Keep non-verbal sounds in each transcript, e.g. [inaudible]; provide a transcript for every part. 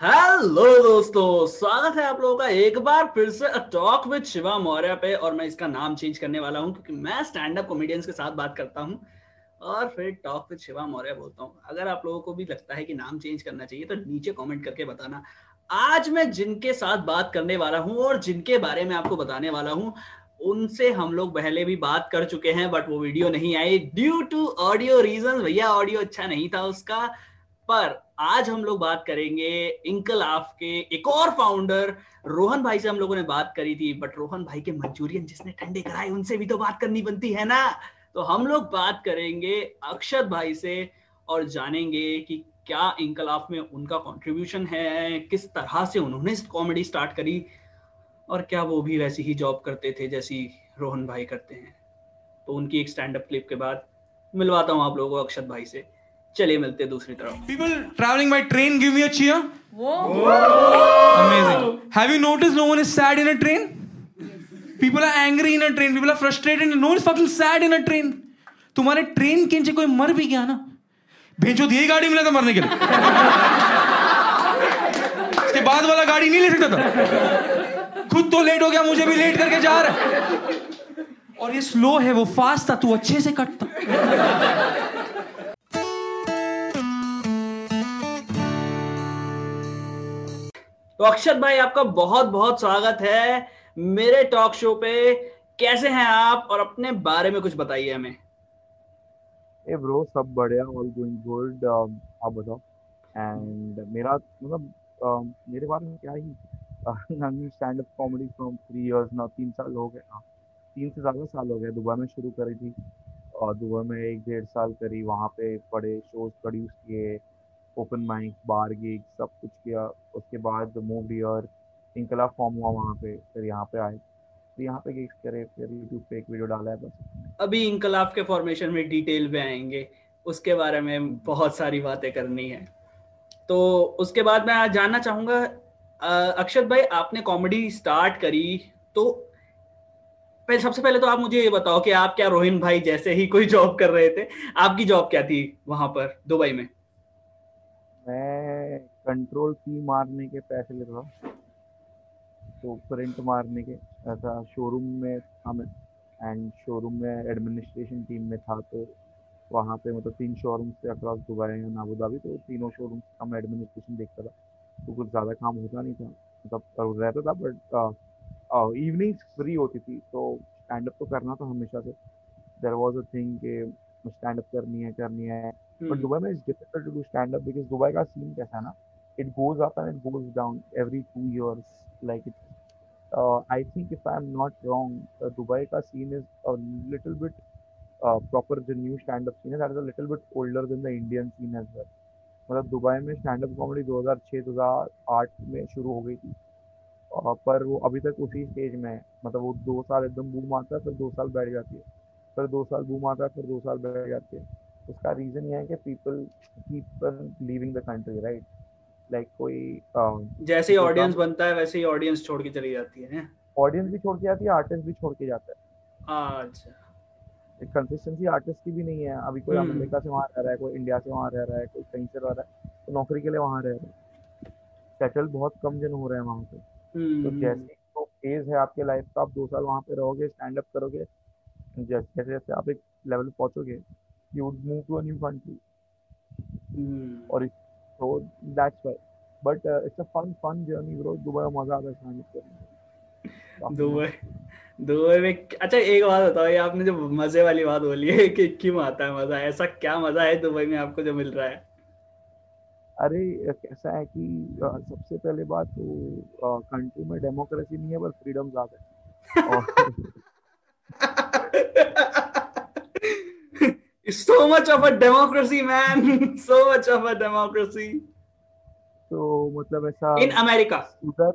Hello दोस्तों, स्वागत है आप लोगों का एक बार फिर से टॉक विद शिवा मौर्य पे और मैं इसका नाम चेंज करने वाला हूँ क्योंकि मैं स्टैंड अप कॉमेडियंस के साथ बात करता हूँ और फिर टॉक विद शिवा मौर्य बोलता हूँ। अगर आप लोगों को भी लगता है कि नाम चेंज करना चाहिए तो नीचे कमेंट करके बताना। आज मैं जिनके साथ बात करने वाला हूँ और जिनके बारे में आपको बताने वाला हूँ, उनसे हम लोग पहले भी बात कर चुके हैं बट वो वीडियो नहीं आई ड्यू टू ऑडियो रीजन भैया ऑडियो अच्छा नहीं था उसका। पर आज हम लोग बात करेंगे इंकलाफ के एक और फाउंडर रोहन भाई से हम लोगों ने बात करी थी बट रोहन भाई के मंचूरियन जिसने ठंडे कराए, उनसे भी तो बात करनी बनती है ना? तो हम लोग बात करेंगे अक्षत भाई से और जानेंगे कि क्या इंकलाफ में उनका कंट्रीब्यूशन है, किस तरह से उन्होंने कॉमेडी स्टार्ट करी और क्या वो भी वैसी ही जॉब करते थे जैसी रोहन भाई करते हैं। तो उनकी एक स्टैंड अप क्लिप के बाद मिलवाता हूँ आप लोगों को अक्षत भाई से। चलिए मिलते हैं दूसरी तरफ़। People travelling by train give me a cheer amazing have you notice no one is sad in a train people are angry in a train people are frustrated no is fucking sad in a train तुम्हारे train के नीचे कोई मर भी गया ना? भेजो दिए गाड़ी मिला था मरने के लिए। इसके बाद वाला गाड़ी नहीं ले सकता था। खुद तो लेट हो गया मुझे भी लेट करके जा रहा है। और ये स्लो है वो फास्ट था तू अच्छे से कटता। तो अक्षत भाई आपका बहुत बहुत स्वागत है मेरे टॉक शो पे। कैसे हैं आप? और अपने बारे में कुछ बताइए हमें। ए ब्रो सब बढ़िया ऑल गोइंग गुड आप बताओ। एंड मेरा मतलब um, मेरे बारे में क्या ही stand up comedy from three years ना तीन साल हो गए हाँ। तीन से ज़्यादा साल हो गए दुबई में शुरू करी थी। और दुबई में एक डेढ़ साल करी वहाँ पे बड़े शोज़ प्रोड्यूस किए। ओपन माइक बार गिग सब कुछ किया। उसके बाद मूव ईयर इंकलाब फॉर्म हुआ वहाँ पे। फिर यहाँ पे आए। फिर यहाँ पे गिग्स करे, फिर यूट्यूब पे एक वीडियो डाला है बस। अभी इंकलाब के फॉर्मेशन में डिटेल में आएँगे। उसके बारे में बहुत सारी बातें करनी है। तो उसके बाद मैं आज जानना चाहूँगा अक्षत भाई, आपने कॉमेडी स्टार्ट करी तो पहले, सबसे पहले तो आप मुझे ये बताओ कि आप क्या रोहिन भाई जैसे ही कोई जॉब कर रहे थे, आपकी जॉब क्या थी वहाँ पर, दुबई में? मैं कंट्रोल की मारने के पैसे ले रहा तो प्रिंट मारने के, ऐसा शोरूम में था मैं। एंड शोरूम में एडमिनिस्ट्रेशन टीम में था तो वहाँ पे मतलब तीन शोरूम से across Dubai and Abu Dhabi तो तीनों शोरूम का मैं एडमिनिस्ट्रेशन देखता था। तो कुछ ज़्यादा काम होता नहीं था मतलब रहता था बट इवनिंग फ्री होती थी तो स्टैंड अप तो करना था हमेशा से। देर वॉज़ अ थिंग कि स्टैंड अप करनी है करनी है। But Dubai hmm. में difficult to stand up because Dubai का सीन कैसा है ना? It goes up and it goes down every two years like it I think if I am not wrong Dubai का scene is a little bit proper the new stand up scene is that is a little bit older than the Indian scene as well मतलब Dubai में stand up comedy 2006 2008 में शुरू हो गई थी। Uh, पर वो अभी तक उसी स्टेज में है। मतलब वो दो साल एकदम बूम आता है फिर दो साल बैठ जाती है। फिर दो साल बूम आता है फिर दो साल बैठ जाती है। उसका रीजन ये है कि people keep leaving the country right like कोई जैसे ही तो ऑडियंस बनता है वैसे ही ऑडियंस छोड़ के चली जाती है ऑडियंस भी छोड़ के जाती है आर्टिस्ट भी छोड़ के जाता है। अच्छा। एक कंसिस्टेंसी आर्टिस्ट की भी नहीं है। अभी कोई हम्म। अमेरिका से वहाँ रह रहा है कोई इंडिया से वहाँ रह रहा है कोई कहीं से रह रहा है तो नौकरी के लिए वहाँ रह रहा है। सेटल बहुत कम जन हो रहे हैं वहाँ पे। तो हम्म, जैसे तो फ़ेज़ है आपके लाइफ का आप दो साल वहाँ पे रहोगे स्टैंड अप करोगे जैसे जैसे आप एक लेवल पे पहुंचोगे you would move to a new country hmm, और so that's why. But uh, it's a fun fun journey bro. Dubai में मज़ा आता है stand करने दुबई दुबई में अच्छा एक बात बताओ ये आपने जो मज़े वाली बात बोली है कि क्यों आता है मज़ा? ऐसा क्या मज़ा है दुबई में आपको जो मिल रहा है? अरे कैसा है कि अ, सबसे पहले बात तो कंट्री में डेमोक्रेसी नहीं है पर फ्रीडम ज़्यादा है और [laughs] so much of a democracy man. [laughs] So much of a democracy. तो मतलब ऐसा in america. उधर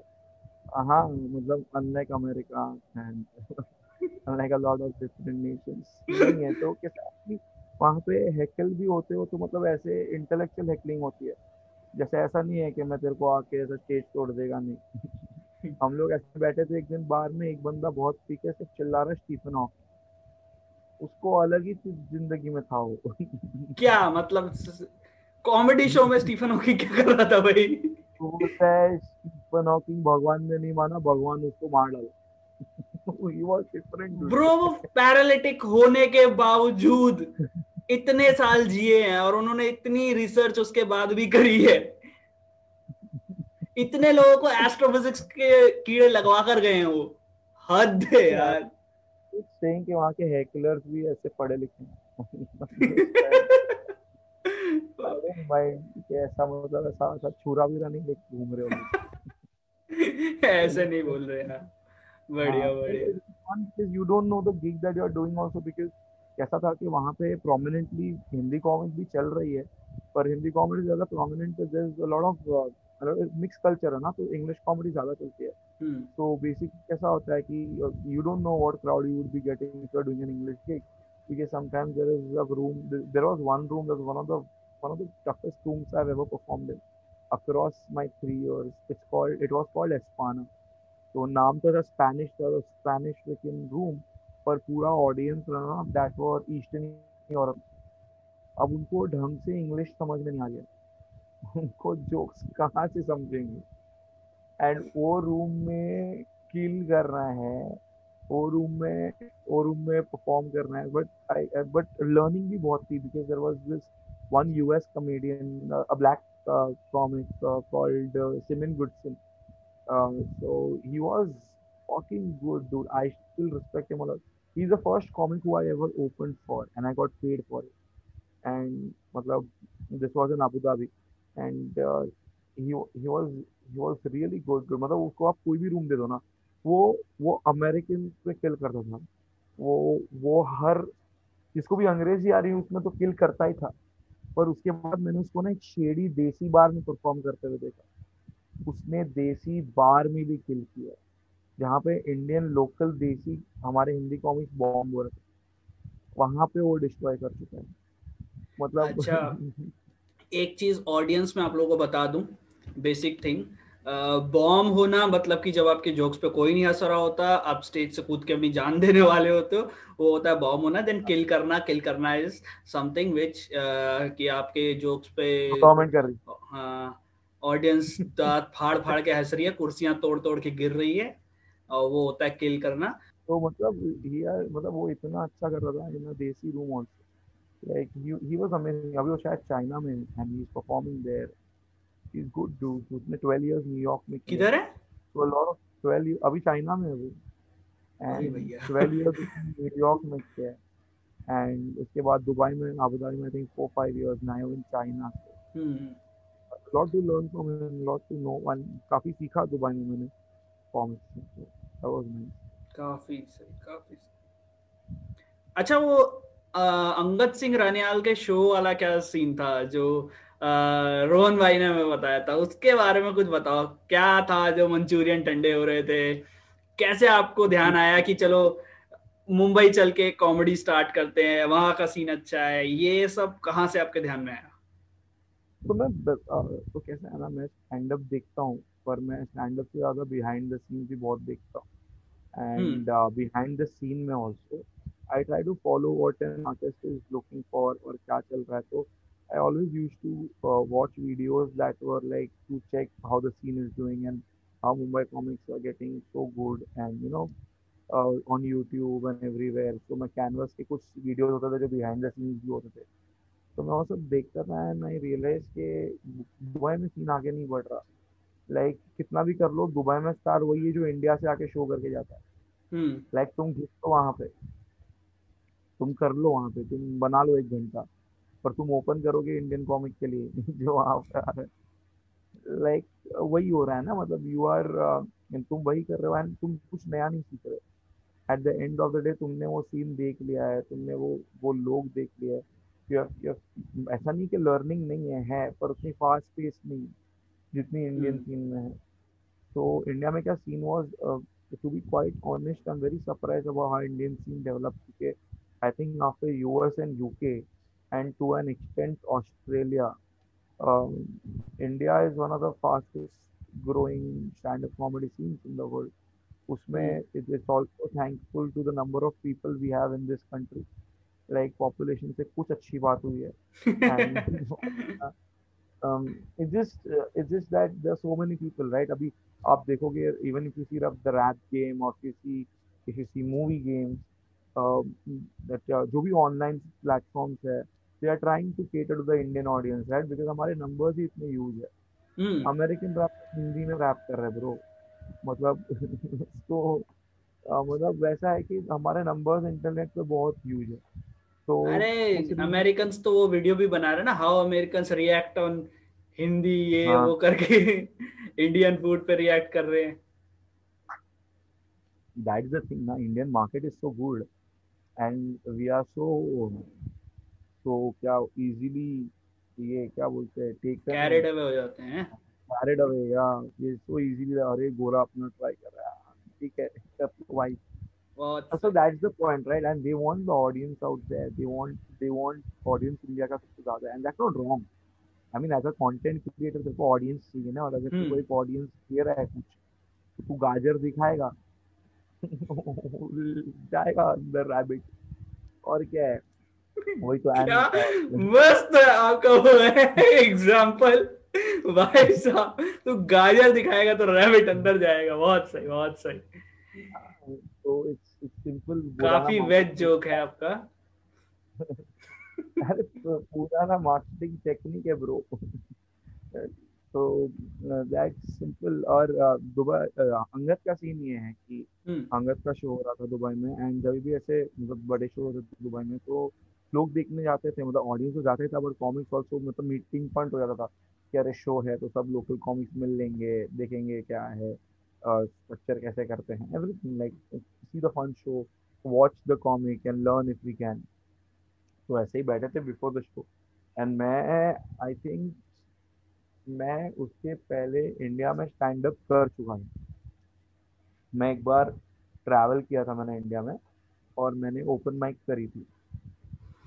हाँ मतलब unlike America and unlike a lot of different nations नहीं है तो कैसा कि वहाँ पे हैकल भी होते हो तो मतलब ऐसे इंटेलेक्चुअल हैकलिंग होती है। जैसे ऐसा नहीं है कि मैं तेरे को आके ऐसा स्टेज तोड़ देगा नहीं। [laughs] हम लोग ऐसे बैठे थे एक दिन बार में एक बंदा बहुत पीके से चिल्ला रहा है स्टीफन हॉक उसको अलग ही चीज़ ज़िंदगी में था वो। क्या मतलब कॉमेडी शो में स्टीफन हॉकिंग क्या कर रहा था भाई? बोलता है स्टीफन हॉकिंग भगवान ने नहीं माना भगवान उसको मार डाला. ब्रो वो पैरालिटिक होने के बावजूद इतने साल जिए हैं और उन्होंने इतनी रिसर्च उसके बाद भी करी है। इतने लोगों को एस्ट्रोफिजिक्स के कीड़े लगवा कर गए हैं वो। हद है यार। कि वहाँ के हैकलर्स भी ऐसे पढ़े लिखे [laughs] ऐसा मतलब ऐसा ऐसा छुरा भी नहीं लेके घूम रहे हो ऐसे नहीं बोल रहे यार। बढ़िया हाँ, बढ़िया। you don't know the gig that you are doing also because कैसा था कि वहाँ पे प्रोमिनेंटली हिंदी कॉमिक भी चल रही है पर हिंदी कॉमेडी ज़्यादा prominent lot of mix culture है ना तो इंग्लिश कॉमेडी ज़्यादा चलती है। Hmm. तो बेसिक कैसा होता है कि you don't know what crowd you would be getting if you doing an English gig because sometimes there is a room there was one room that one of the one of the toughest rooms I have ever performed in across my 3 years it's called it was called Espana तो नाम तो था Spanish था Spanish लेकिन room पर पूरा audience रहा that war eastern Europe अब उनको ढंग से इंग्लिश समझ में नहीं आ गया। [laughs] उनको जोक्स कहाँ से समझेंगे? hmm. एंड वो रूम में किल करना है, वो रूम में, वो रूम में परफॉर्म करना है बट आई बट लर्निंग भी बहुत थी because there was this one U S comedian a black comic called semen SIM so he was walking good dude I still respect him he is the first comic who I ever open for and I got paid for it and मतलब this was in Abu Dhabi and he was was really good. good. मतलब उसको आप कोई भी room दे दो ना वो वो अमेरिकन पे किल करता था। वो वो हर जिसको भी अंग्रेज़ी आ रही है उसमें तो किल करता ही था। पर उसके बाद मैंने उसको ना एक शेडी देसी बार में परफॉर्म करते हुए देखा। उसने देसी बार में भी किल किया। जहाँ पे इंडियन लोकल देसी हमारे हिंदी कॉमिक्स बॉम्ब हो रहे थे। वहाँ पे वो डिस्ट्रॉय कर चुका है। मतलब अच्छा। [laughs] एक चीज़ ऑडियंस में आप लोगों को बता दूँ। बेसिक थिंग बॉम्ब होना मतलब कि जब आपके जोक्स पे कोई नहीं हंस रहा होता आप स्टेज से कूद के अपनी जान [laughs] देने वाले होते हो वो होता है बॉम्ब होना देन किल करना किल करना इज़ समथिंग विच कि आपके जोक्स पे कमेंट कर रही। हाँ ऑडियंस [laughs] दांत फाड़ फाड़ के हंस रही है कुर्सियाँ तोड़ तोड़ के गिर रही है और वो होता है किल करना। तो मतलब यार मतलब वो इतना अच्छा कर रहा था in desi room also like he was amazing अभी वो शायद चाइना में and he is performing there is good dude उसने 12 इयर्स न्यूयॉर्क में किधर है? तो लॉट ऑफ़ 12 अभी चाइना में है वो। एंड भैया। 12 इयर्स न्यूयॉर्क में किया। एंड उसके बाद दुबई में अबू धाबी में I think 4 5 years now in China hmm. Lot to learn from him lot to no one काफ़ी सीखा दुबई में मैंने कॉमिक्स से। दैट वाज नाइस काफ़ी सही काफ़ी सही। अच्छा वो अंगद सिंह रानियाल के शो वाला क्या सीन था जो अ, रोहन भाई ने हमें बताया था। उसके बारे में कुछ बताओ। क्या था जो मंचूरियन ठंडे हो रहे थे? कैसे आपको ध्यान आया कि चलो मुंबई चल के कॉमेडी स्टार्ट करते हैं वहाँ का सीन अच्छा है ये सब कहाँ से आपके ध्यान में आया? तो मैं तो कैसे है ना मैं स्टैंड अप देखता हूँ पर मैं स्टैंड अप से ज़्यादा बिहाइंड द सीन भी बहुत देखता हूँ। एंड बिहाइंड द सीन में also I try to follow what an artist is looking for और क्या चल रहा है तो I always use to watch videos that were like to check how the scene is doing and how Mumbai comics are getting so good and you know on YouTube and everywhere तो मैं canvas के कुछ videos होते थे जो behind the scenes भी होते थे तो मैं वो सब देखता था एंड आई रियलाइज़ कि दुबई में सीन आगे नहीं बढ़ रहा। लाइक कितना भी कर लो दुबई में स्टार वही है जो इंडिया से आके शो करके जाता है। हम्म। लाइक तुम घुस लो वहाँ पे। तुम कर लो वहाँ पे। तुम बना लो एक घंटा। पर तुम ओपन करोगे इंडियन कॉमिक के लिए [laughs] जो वहाँ पे आ रहा लाइक वही हो रहा है ना मतलब यू आर तुम वही कर रहे हो एंड तुम कुछ नया नहीं सीख रहे at the end of the day तुमने वो सीन देख लिया है तुमने वो वो लोग देख लिया है ऐसा नहीं कि लर्निंग नहीं है है पर उतनी फास्ट पेस नहीं जितनी इंडियन। सीन में है तो इंडिया में क्या scene was to be quite honest, I'm very surprised about how Indian scene developed. Okay, I think after US and UK, and to an extent Australia, um, India is one of the fastest growing stand-up comedy scenes in the world. उसमें it is also thankful to the number of people we have in this country. Like population से कुछ अच्छी बात हुई है. Um, it's just uh, it's just that there are so many people, right? अभी आप देखोगे even if you see the, the rap game or if you see if you see movie games, um, that uh, जो भी online platforms है, they are trying to cater to the Indian audience, right? Because हमारे numbers ही इतने huge है. American rap Hindi में rap कर रहे bro मतलब [laughs] तो मतलब वैसा है कि हमारे नंबर्स इंटरनेट पे बहुत ह्यूज है। तो अरे अमेरिकन तो वो वीडियो भी बना रहे ना how American react on Hindi ये हाँ। वो करके [laughs] इंडियन फ़ूड पे रिएक्ट कर रहे हैं। दैट इज़ द थिंग ना Indian market is so good and we are so तो क्या इजीली ये क्या बोलते हैं टेक कैरेड अवे हो जाते हैं। कैरेड अवे या ये तो सो इजीली अरे गोरा अपना ट्राई कर रहा है। ठीक है सब wife so that's the point right and they want the audience out there they want they want audience India का सबसे ज़्यादा। And that's not wrong I mean as a content creator देखो ऑडियंस चाहिए ना। और अगर कोई ऑडियंस दे रहा है कुछ तो तू गाजर दिखाएगा। [laughs] जाएगा अंदर रैबिट और क्या है? वही तो क्या? मस्त है आपका वो है एग्ज़ाम्पल भाई साहब तू गाजर दिखाएगा तो रैबिट अंदर जाएगा। बहुत सही बहुत सही। तो इट्स इट्स सिंपल काफ़ी वेज जोक है आपका। [laughs] अरे पु- पुराना मार्केटिंग टेक्निक है ब्रो तो दैट्स सिंपल और uh, दुबई uh, अंगद का सीन ये है कि हम्म। अंगद का शो हो रहा था दुबई में। एंड जब भी ऐसे मतलब बड़े शो होते थे दुबई में तो लोग देखने जाते थे मतलब ऑडियंस तो जाते थे बट कॉमिक्स ऑल्सो मतलब मीटिंग पॉइंट हो जाता था कि अरे शो है तो सब लोकल कॉमिक्स मिल लेंगे, देखेंगे क्या है स्ट्रक्चर कैसे करते हैं everything like see the fun show watch the comic and learn if we can तो ऐसे ही बैठे थे बिफोर द शो एंड मैं आई थिंक मैं उसके पहले इंडिया में स्टैंड अप कर चुका हूँ। मैं एक बार ट्रैवल किया था मैंने इंडिया में और मैंने ओपन माइक करी थी।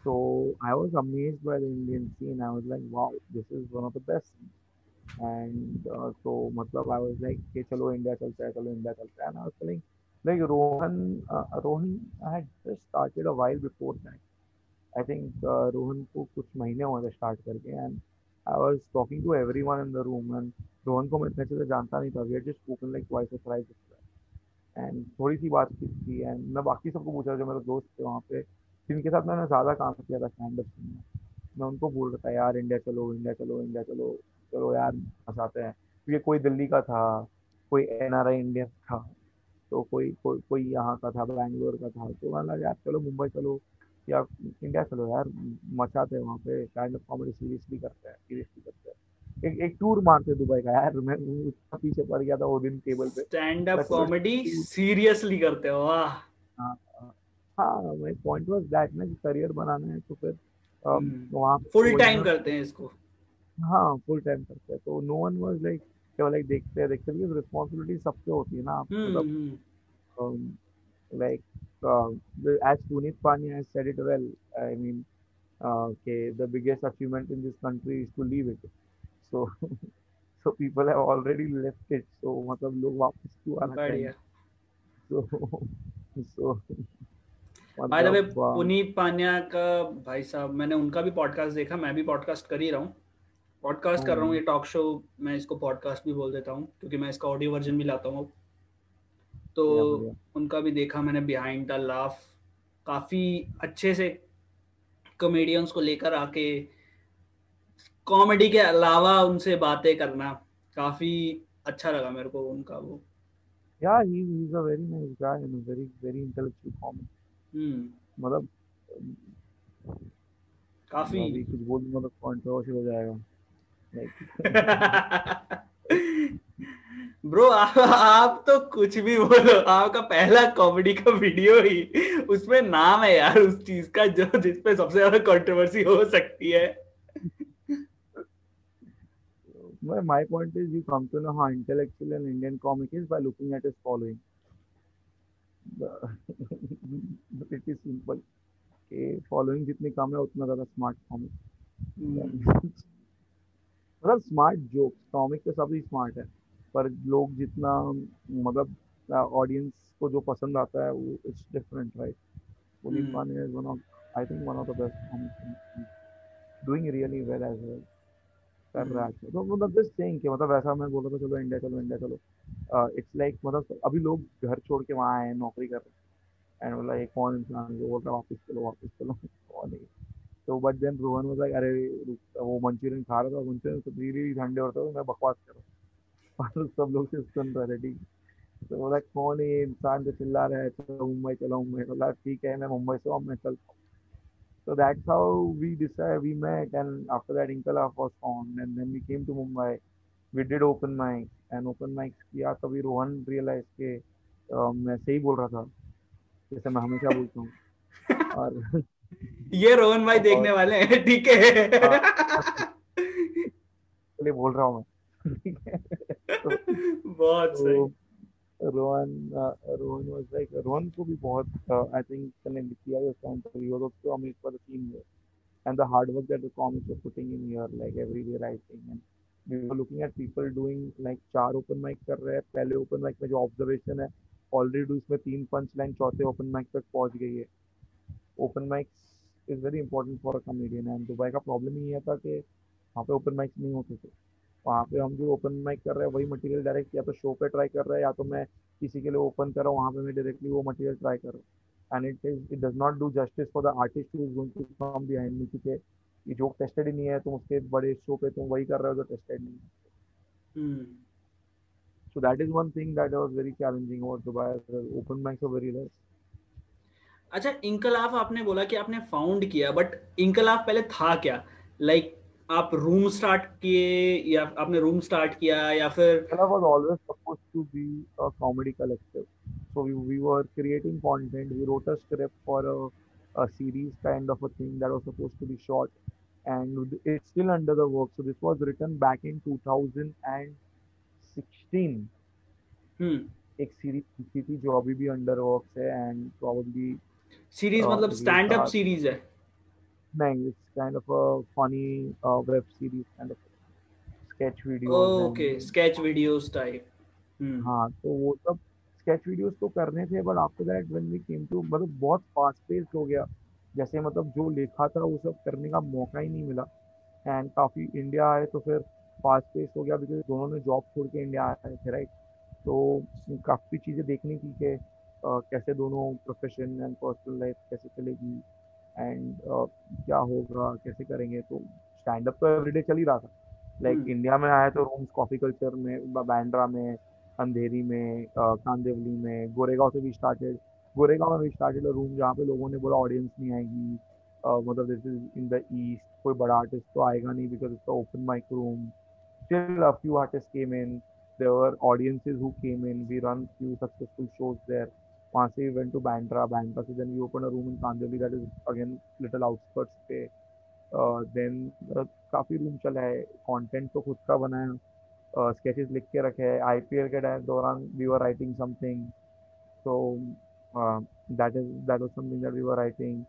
So I was amazed by the Indian scene. I was like, wow, this is one of the best. And uh, so मतलब I was like, okay, चलो इंडिया चलते हैं, चलो इंडिया चलते हैं. And I was telling, like Rohan, uh, Rohan had just started a while before that. I think uh, Rohan को कुछ महीने हुए थे स्टार्ट करके and I was talking to everyone in the room and Rohan को मैं इतने अच्छे से जानता नहीं. We had just spoken like twice or thrice. सी बात की थी एंड मैं बाकी सबको पूछ रहा था जो मेरे दोस्त थे वहाँ पे जिनके साथ मैंने ज़्यादा काम किया था स्टैंड अप में। मैं उनको बोल रहा था यार इंडिया चलो इंडिया चलो इंडिया चलो चलो यार फंसाते हैं। क्योंकि कोई दिल्ली का था कोई एन आर आई इंडियन था तो कोई कोई कोई यहाँ का था बैंगलोर का था तो मैं लगा यार चलो मुंबई चलो या इंडिया चलो यार मचाते हैं वहाँ पे स्टैंड अप कॉमेडी सीरियसली करते हैं सीरियसली करते हैं। एक एक टूर मारते दुबई का यार मैं उसका पीछे पड़ गया था वो दिन टेबल पे। स्टैंड अप कॉमेडी सीरियसली करते हो वाह। हाँ माय पॉइंट वाज दैट ना कि करियर बनाना है तो फिर हम्म। वहाँ फुल टाइम करते हैं इसको। हाँ फुल टाइम करते हैं। तो नो वन वाज लाइक केवल लाइक देखते हैं देखते हैं रिस्पॉन्सिबिलिटी सबसे होती है ना आप हम्म मतलब like as Puneet Panya has said it well I mean uh, okay the biggest achievement in this country is to leave it. So [laughs] so people have already left it. So मतलब लोग वापस क्यों आना चाहेंगे? So [laughs] so by the way Puneet Panya का भाई साहब मैंने उनका भी पॉडकास्ट देखा मैं भी पॉडकास्ट कर ही रहा हूँ। पॉडकास्ट कर रहा हूँ ये टॉक शो मैं इसको पॉडकास्ट भी बोल देता हूँ क्योंकि मैं इसका ऑडियो वर्जन भी लाता हूँ तो। उनका भी देखा मैंने बिहाइंड द लाफ काफ़ी अच्छे से कॉमेडियंस को लेकर आके कॉमेडी के अलावा उनसे बातें करना काफ़ी अच्छा लगा मेरे को उनका वो। Yeah, he he's a very nice guy and a very very intellectual comic. हम्म। मतलब काफ़ी। अभी कुछ बोल दूँगा तो कंट्रोवर्शियल हो जाएगा। ब्रो [laughs] आप, आप तो कुछ भी बोलो। आपका पहला कॉमेडी का वीडियो ही। उसमें नाम है यार उस चीज़ का जो जिसपे सबसे ज़्यादा कंट्रोवर्सी हो सकती है। [laughs] my my point is you come to know how intellectual an Indian comic is by looking at his following. [laughs] It is simple. कि फॉलोइंग जितनी कम है उतना ज़्यादा स्मार्ट कॉमिक मतलब स्मार्ट जोक कॉमिक तो सब ही स्मार्ट है। पर लोग जितना मतलब ऑडियंस को जो पसंद आता है वो it's different right Puneet Hmm. Panya is one of I think one of the best comic doing really well as well कर। रहा है तो मतलब जस्ट सेइंग कि मतलब वैसा मैं बोल रहा था चलो इंडिया चलो इंडिया चलो। इट्स लाइक मतलब अभी लोग घर छोड़ के वहाँ आए नौकरी कर रहे हैं। एंड बोला एक कौन इंसान जो बोल रहा है वापस चलो वापस चलो। [laughs] कौन है तो but then Rohan was like अरे वो मंचूरियन खा रहा था मंचूरियन तो रियली ठंडे होता था मैं बकवास कर रहा हूँ। [laughs] सब लोग से सुन रहे थे ठीक तो बोला कौन है इंसान जो चिल्ला रहा है? चलो मुंबई चलो मुंबई। बोला ठीक है मैं मुंबई से हूँ मैं चलता हूँ। So that's how we decided, we met, and after that, Inkalaf was formed, and then we came to Mumbai. We did open mic, and open mic किया तभी रोहन realize के अ, मैं सही बोल रहा था जैसे मैं हमेशा बोलता हूँ। और [laughs] ये रोहन भाई देखने वाले हैं ठीक है। हाँ। बोल रहा हूँ मैं। तो बहुत सही। तो रोहन रोहन वाज लाइक रोहन को भी बहुत आई थिंक कनेक्ट किया उस टाइम पे ही also Amir for the team and the hard work that the comics were putting in here, like everyday writing. And were looking at people doing like चार open mic कर रहे हैं पहले open mic में जो observation है already उसमें तीन punch line चौथे open mic तक पहुँच गई है open mics is very important for a comedian and Dubai का problem ही ये था कि वहाँ पे open mics नहीं होते थे वहाँ पे हम जो open mic कर रहे हैं वही मटेरियल डायरेक्ट या तो शो पे ट्राई कर रहे हैं या तो मैं किसी के लिए ओपन कर रहा हूँ वहाँ पे मैं डायरेक्टली वो मटेरियल ट्राई कर रहा हूँ and it is it does not do justice for the artist who is going to come behind me क्योंकि ये जोक टेस्टेड ही नहीं है तुम उसके बड़े शो पे तुम वही कर रहे हो जो टेस्टेड नहीं है हम्म that is one thing that was very challenging about Dubai the open mics are very less अच्छा इंकलाफ आपने बोला कि आपने फाउंड किया बट इंकलाफ पहले था क्या लाइक आप रूम स्टार्ट किए या आपने रूम स्टार्ट किया या फिर Kala was always supposed to be a comedy collective so we, we were creating content we wrote a script for a, a series kind of a thing that was supposed to be shot and it's still under the work so this was written back in 2016 हम्म एक series थी जो अभी भी under works है एंड probably series मतलब stand up series है। नहीं it's kind of a funny web series kind of sketch video okay sketch videos type हाँ तो वो सब स्केच वीडियोस तो करने थे but after that when we came to मतलब बहुत फास्ट पेस्ड हो गया। जैसे मतलब जो लिखा था वो सब करने का मौका ही नहीं मिला। एंड काफ़ी इंडिया आए तो फिर फास्ट पेस हो गया बिकॉज़ दोनों ने जॉब छोड़ के इंडिया आए थे राइट तो काफ़ी चीज़ें देखनी थी कि कैसे दोनों प्रोफेशन एंड पर्सनल लाइफ कैसे चलेगी एंड क्या होगा कैसे करेंगे? तो स्टैंड अप तो एवरीडे चल ही रहा था। लाइक हम्म। इंडिया में आया तो रूम्स कॉफ़ी कल्चर में ब- बांद्रा में अंधेरी में कांदिवली में गोरेगांव से भी स्टार्टेड गोरेगा में स्टार्टेड अ रूम जहाँ पे लोगों ने बोला ऑडियंस नहीं आएगी। मतलब this is in the east कोई बड़ा आर्टिस्ट तो आएगा नहीं because it's open mic room still a few artist came in there audiences who came in we run few successful shows there वहाँ से इवेंट टू बैंड्रा बैंड्रा से then we open a room in Kandivali that is again little outskirts पे। देन काफ़ी room चला है। Content तो खुद का बनाया स्केचेस लिख के रखे है। आई पी एल के दौरान वी आर राइटिंग समथिंग तो that is that was something that we were writing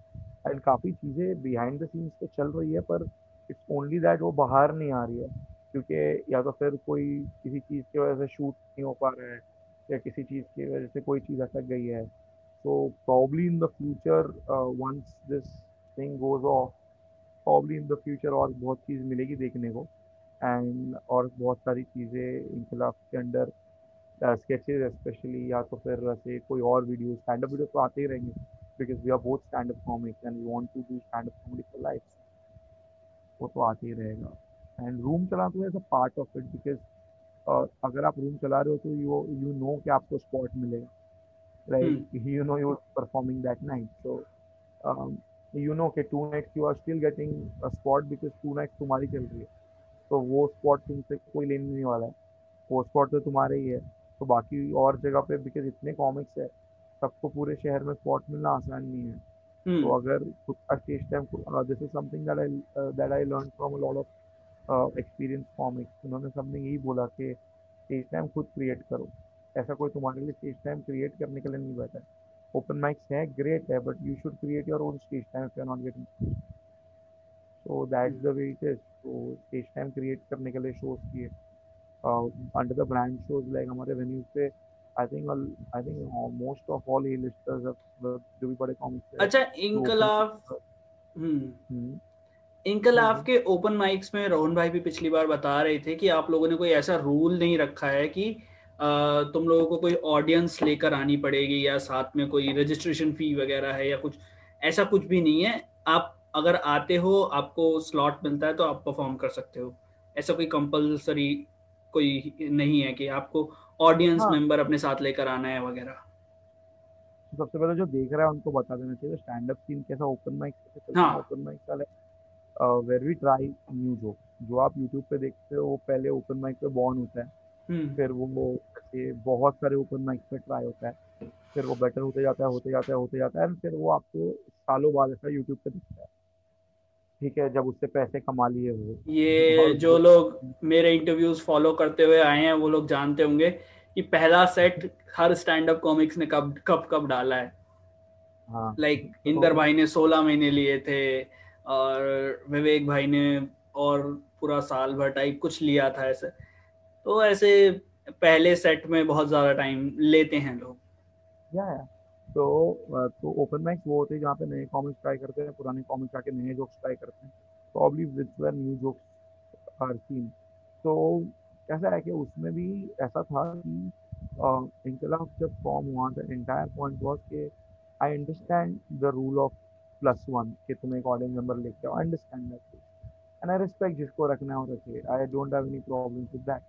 and काफ़ी चीज़ें बिहाइंड द सीन्स पे चल रही है, पर इट्स ओनली दैट वो बाहर नहीं आ रही है, क्योंकि या तो फिर कोई किसी चीज़ की वजह से शूट नहीं हो पा रहा है, या किसी चीज़ की वजह से कोई चीज़ अटक गई है। So probably in the future once this thing goes off probably in the future और बहुत चीज़ मिलेगी देखने को। एंड और बहुत सारी चीज़ें इनकलाब के अंडर स्केचेस स्पेशली या तो फिर ऐसे कोई और वीडियो स्टैंड अप वीडियो तो आते ही रहेंगे because we are both stand up comics and we want to do stand up comedy for life वो तो आते ही रहेगा। एंड रूम चलाना तो as a part of it because अगर आप रूम चला रहे हो तो यू यू नो कि आपको स्पॉट मिलेगा। [laughs] You know you're performing that night. So um, you know कि two nights you are still getting a spot because two nights तुम्हारी चल रही है। तो वो स्पॉट तुमसे कोई लेने नहीं वाला है। वो स्पॉट तो तुम्हारे ही है। तो बाकी और जगह पे बिकॉज़ इतने कॉमिक्स है सबको पूरे शहर में स्पॉट मिलना आसान नहीं है। तो हम्म अगर खुद का stage time this is something that I that I learn from a lot of experience comics उन्होंने सबने यही बोला कि स्टेज टाइम खुद क्रिएट करो। ऐसा कोई तुम्हारे लिए स्टेज टाइम क्रिएट करने के लिए नहीं बैठा है। ओपन माइक्स है ग्रेट है but you should create your own stage time if you are not getting so that's the way it is तो स्टेज टाइम क्रिएट करने के लिए शोज़ किए। Under the brand shows like हमारे venues पे I think I think most of all A listers जो भी बड़े कॉमिक्स अच्छा इनकलाब हम्म। हम्म। इंकलाफ हम्म। के ओपन माइक्स में रोहन भाई भी पिछली बार बता रहे थे कि आप लोगों ने कोई ऐसा रूल नहीं रखा है कि तुम लोगों को कोई ऑडियंस लेकर आनी पड़ेगी या साथ में कोई रजिस्ट्रेशन फ़ी वगैरह है या कुछ ऐसा कुछ भी नहीं है। आप अगर आते हो आपको स्लॉट मिलता है तो आप परफॉर्म कर सकते हो। ऐसा कोई कंपलसरी कोई नहीं है कि आपको ऑडियंस हाँ। मेंबर अपने साथ लेकर आना है वगैरह। सबसे पहले जो देख रहा है उनको बता देना चाहिए स्टैंड अप सीन कैसा ओपन माइक कैसे हाँ। है। ओपन माइक का where we try new joke जो आप यूट्यूब पे देखते हो वो पहले ओपन माइक पे बॉर्न होता है। हम्म। फिर वो वो बहुत सारे ओपन माइक पे ट्राई होता है। फिर वो बेटर होते जाता है होते जाता है होते जाता है। फिर वो आपको सालों बाद ऐसा यूट्यूब पे दिखता है। ठीक है जब उससे पैसे कमा लिए हो ये जो लोग मेरे इंटरव्यूज़ फॉलो करते हुए आए हैं वो लोग जानते होंगे कि पहला सेट हर स्टैंड अप कॉमिक्स ने कब कब कब डाला है। हाँ लाइक इंदर भाई ने 16 महीने लिए थे और विवेक भाई ने और पूरा साल भर टाइप कुछ लिया था ऐसे। तो ऐसे पहले सेट में बहुत ज़्यादा टाइम लेते हैं लोग। या या। तो तो ओपन माइक्स वो होते हैं जहाँ पे नए कॉमिक्स ट्राई करते हैं, पुराने कॉमिक्स आके नए जोक्स ट्राई करते हैं। Probably which where new jokes are seen तो ऐसा है कि उसमें भी ऐसा था कि इंकलाब जब फॉर्म हुआ था एंटायर पॉइंट वॉज़ के I understand the rule of plus one कि तुम एक ऑडियंस नंबर लेके आओ। Understand that and I respect जिसको रखना हो रखे I don't have any problem with that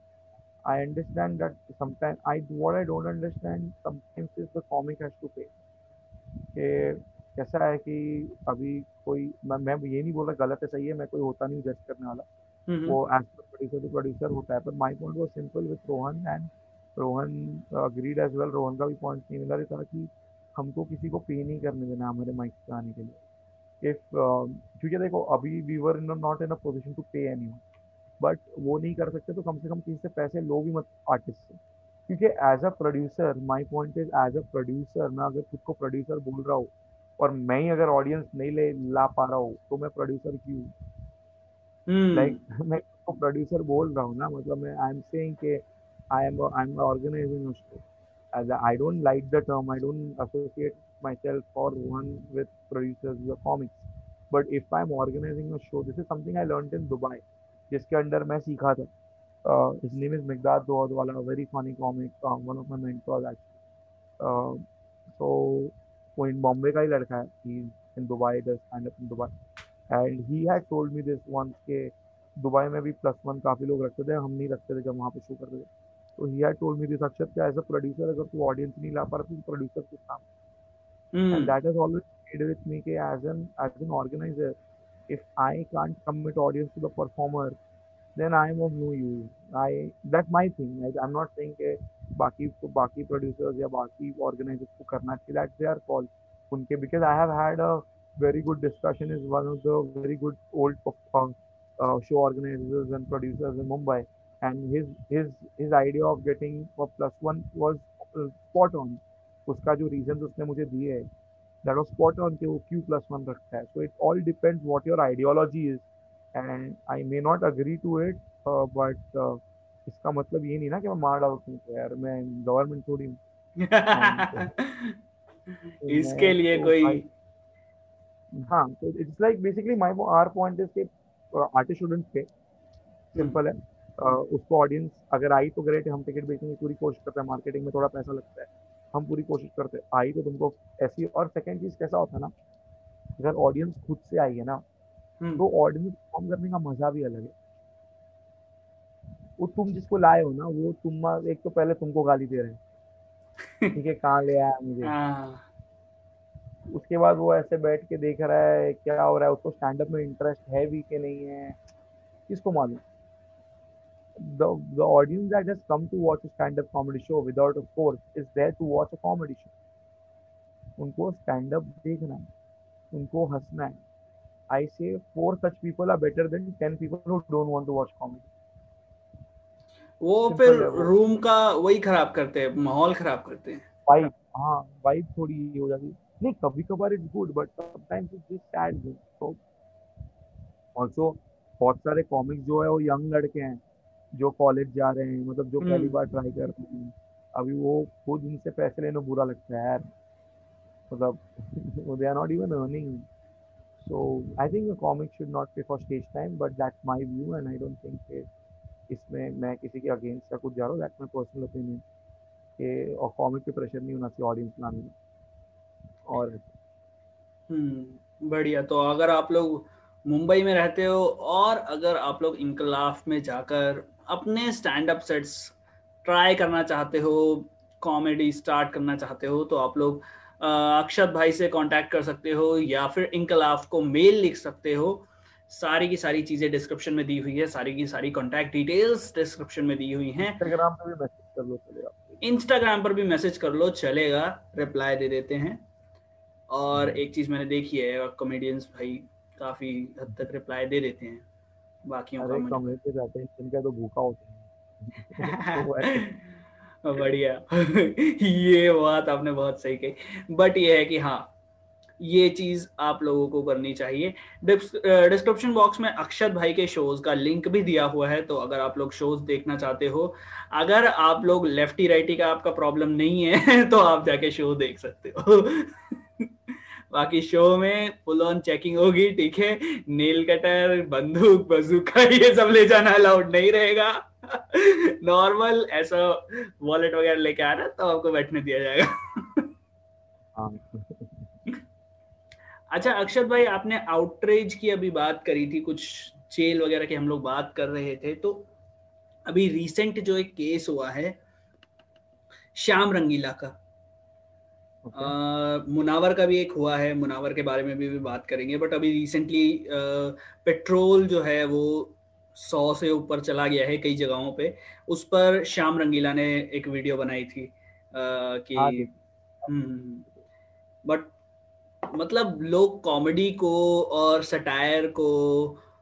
I understand that sometimes I what I don't understand sometimes is the comic has to pay. कि कैसा है कि अभी कोई मैं मैं ये नहीं बोल रहा गलत है सही है मैं कोई होता नहीं जज करने वाला। वो as per producer to producer होता है पर my point was simple with Rohan and Rohan agreed as well Rohan का भी पॉइंट सिमिलर था कि हमको किसी को पे नहीं करने देना हमारे माइक पे आने के लिए। इफ़ क्योंकि देखो अभी we were not in a position to pay anyone but वो नहीं कर सकते तो कम से कम किसी से पैसे लो भी मत आर्टिस्ट से। क्योंकि as a producer my point is as a producer मैं अगर खुद को प्रोड्यूसर बोल रहा हूँ और मैं ही अगर ऑडियंस नहीं ले ला पा रहा हूँ तो मैं प्रोड्यूसर क्यों लाइक [laughs] मैं को प्रोड्यूसर बोल रहा हूँ ना मतलब मैं आई एम सेइंग कि I am I am organising a show as I don't like the term I don't associate myself or one with producers or comics but if I'm organizing a show this is something I learned in Dubai जिसके under मैं सीखा था। His name is Migdad दोद वाला very funny comic one of my mentors actually so वो in Bombay का ही लड़का है। In Dubai this and in Dubai and he had told me this once के दुबई में भी प्लस वन काफ़ी लोग रखते थे हम नहीं रखते थे जब वहाँ पर शो करते थे। तो he had told me this Akshat क्या एज अ प्रोड्यूसर अगर तू ऑडियंस नहीं ला पा रहा तो प्रोड्यूसर के काम? That is always with me के as an as an organiser if I can't commit audience to the performer then I am of no use I that's my thing like, I'm not saying कि बाकी तो बाकी producers या बाकी organizers को करना चाहिए that's their call उनके because I have had a very good discussion is one of the very good old uh, uh, show organizers and producers in Mumbai and his his his idea of getting a plus one was uh, spot on उसका जो reason उसने मुझे दिए है that was spot on कि वो क्यों plus one रखता है। So it all depends what your ideology is and I may not agree to it but इसका मतलब ये नहीं ना कि मैं मार डालूं तुमको यार मैं गवर्नमेंट थोड़ी हूँ। [laughs] इसके लिए तो कोई हाँ तो it's like basically my uh point is कि आर्टिस्ट शुडंट पे सिंपल है। Uh, उसको ऑडियंस अगर आई तो ग्रेट हम टिकट बेचने की पूरी कोशिश करते हैं मार्केटिंग में थोड़ा पैसा लगता है। हम पूरी कोशिश करते आई तो तुमको ऐसी और सेकेंड चीज़ कैसा होता है ना अगर ऑडियंस खुद से आई है ना हम्म, तो ऑडियंस परफॉर्म करने का मज़ा भी अलग है। वो तुम जिसको लाए हो ना वो तुम एक तो पहले तुमको गाली दे रहे हैं। [laughs] ठीक है कहाँ ले आया मुझे? हाँ, उसके बाद वो ऐसे बैठ के देख रहा है क्या हो रहा है उसको स्टैंड अप में इंटरेस्ट है भी कि नहीं है? किसको मालूम? The the audience that has come to watch a stand up comedy show without a course is there to watch a comedy show उनको stand up देखना है उनको हंसना है I say four such people are better than ten people who don't want to watch comedy वो फिर है। Room का वही खराब करते हैं माहौल खराब करते हैं वाइब हाँ वाइब थोड़ी हो जाती है नहीं कभी कभार it's good but sometimes it's just sad तो ऑल्सो बहुत सारे कॉमिक्स जो है वो यंग लड़के हैं जो कॉलेज जा रहे हैं मतलब जो पहली हम्म। बार ट्राई कर रहे हैं अभी वो खुद उनसे पैसे लेना बुरा लगता है यार। मतलब they are not even earning I think a comic should not pay for stage time, but that's my view, and I don't think इसमें मैं किसी के अगेंस्ट का कुछ जा रहा हूँ दैट्स माई पर्सनल ओपिनियन कि और कॉमिक पे प्रेशर नहीं होना चाहिए ऑडियंस लाने में। और हम्म बढ़िया। तो अगर आप लोग मुंबई में रहते हो और अगर आप लोग इनकलाफ में जाकर अपने स्टैंड अप सेट्स ट्राई करना चाहते हो कॉमेडी स्टार्ट करना चाहते हो तो आप लोग अक्षत भाई से कांटेक्ट कर सकते हो या फिर इनकलाफ को मेल लिख सकते हो। सारी की सारी चीज़ें डिस्क्रिप्शन में दी हुई है सारी की सारी कांटेक्ट डिटेल्स डिस्क्रिप्शन में दी हुई हैं। इंस्टाग्राम पे भी मैसेज कर लो चलेगा इंस्टाग्राम पर भी मैसेज कर लो चलेगा रिप्लाई दे देते हैं। और एक चीज़ मैंने देखी है कॉमेडियंस भाई काफ़ी हद तक रिप्लाई दे देते हैं। बाकियों का हैं तो भूखा होता है। [laughs] बढ़िया। [laughs] ये बात आपने बहुत सही कही। बट ये है कि हाँ ये चीज़ आप लोगों को करनी चाहिए। डिस्क्रिप्शन बॉक्स में अक्षत भाई के शोज़ का लिंक भी दिया हुआ है तो अगर आप लोग शोज़ देखना चाहते हो अगर आप लोग लेफ्टी राइटी का आपका प्रॉब्लम नहीं है [laughs] तो आप जाके शो देख सकते हो। बाकी शो में फुल ऑन चेकिंग होगी, ठीक है? नेल कटर बंदूक बजूका ये सब ले जाना अलाउड नहीं रहेगा। नॉर्मल ऐसा वॉलेट वगैरह लेके आना तो आपको बैठने दिया जाएगा। अच्छा अक्षत भाई, आपने आउटरीच की अभी बात करी थी, कुछ जेल वगैरह की हम लोग बात कर रहे थे तो अभी रिसेंट जो एक केस हुआ है, श्याम रंगीला का। Okay. मुनावर का भी एक हुआ है मुनावर के बारे में भी, भी बात करेंगे बट अभी रिसेंटली पेट्रोल जो है वो सौ से ऊपर चला गया है कई जगहों पे उस पर श्याम रंगीला ने एक वीडियो बनाई थी अ, कि हाँ बट मतलब लोग कॉमेडी को और सटायर को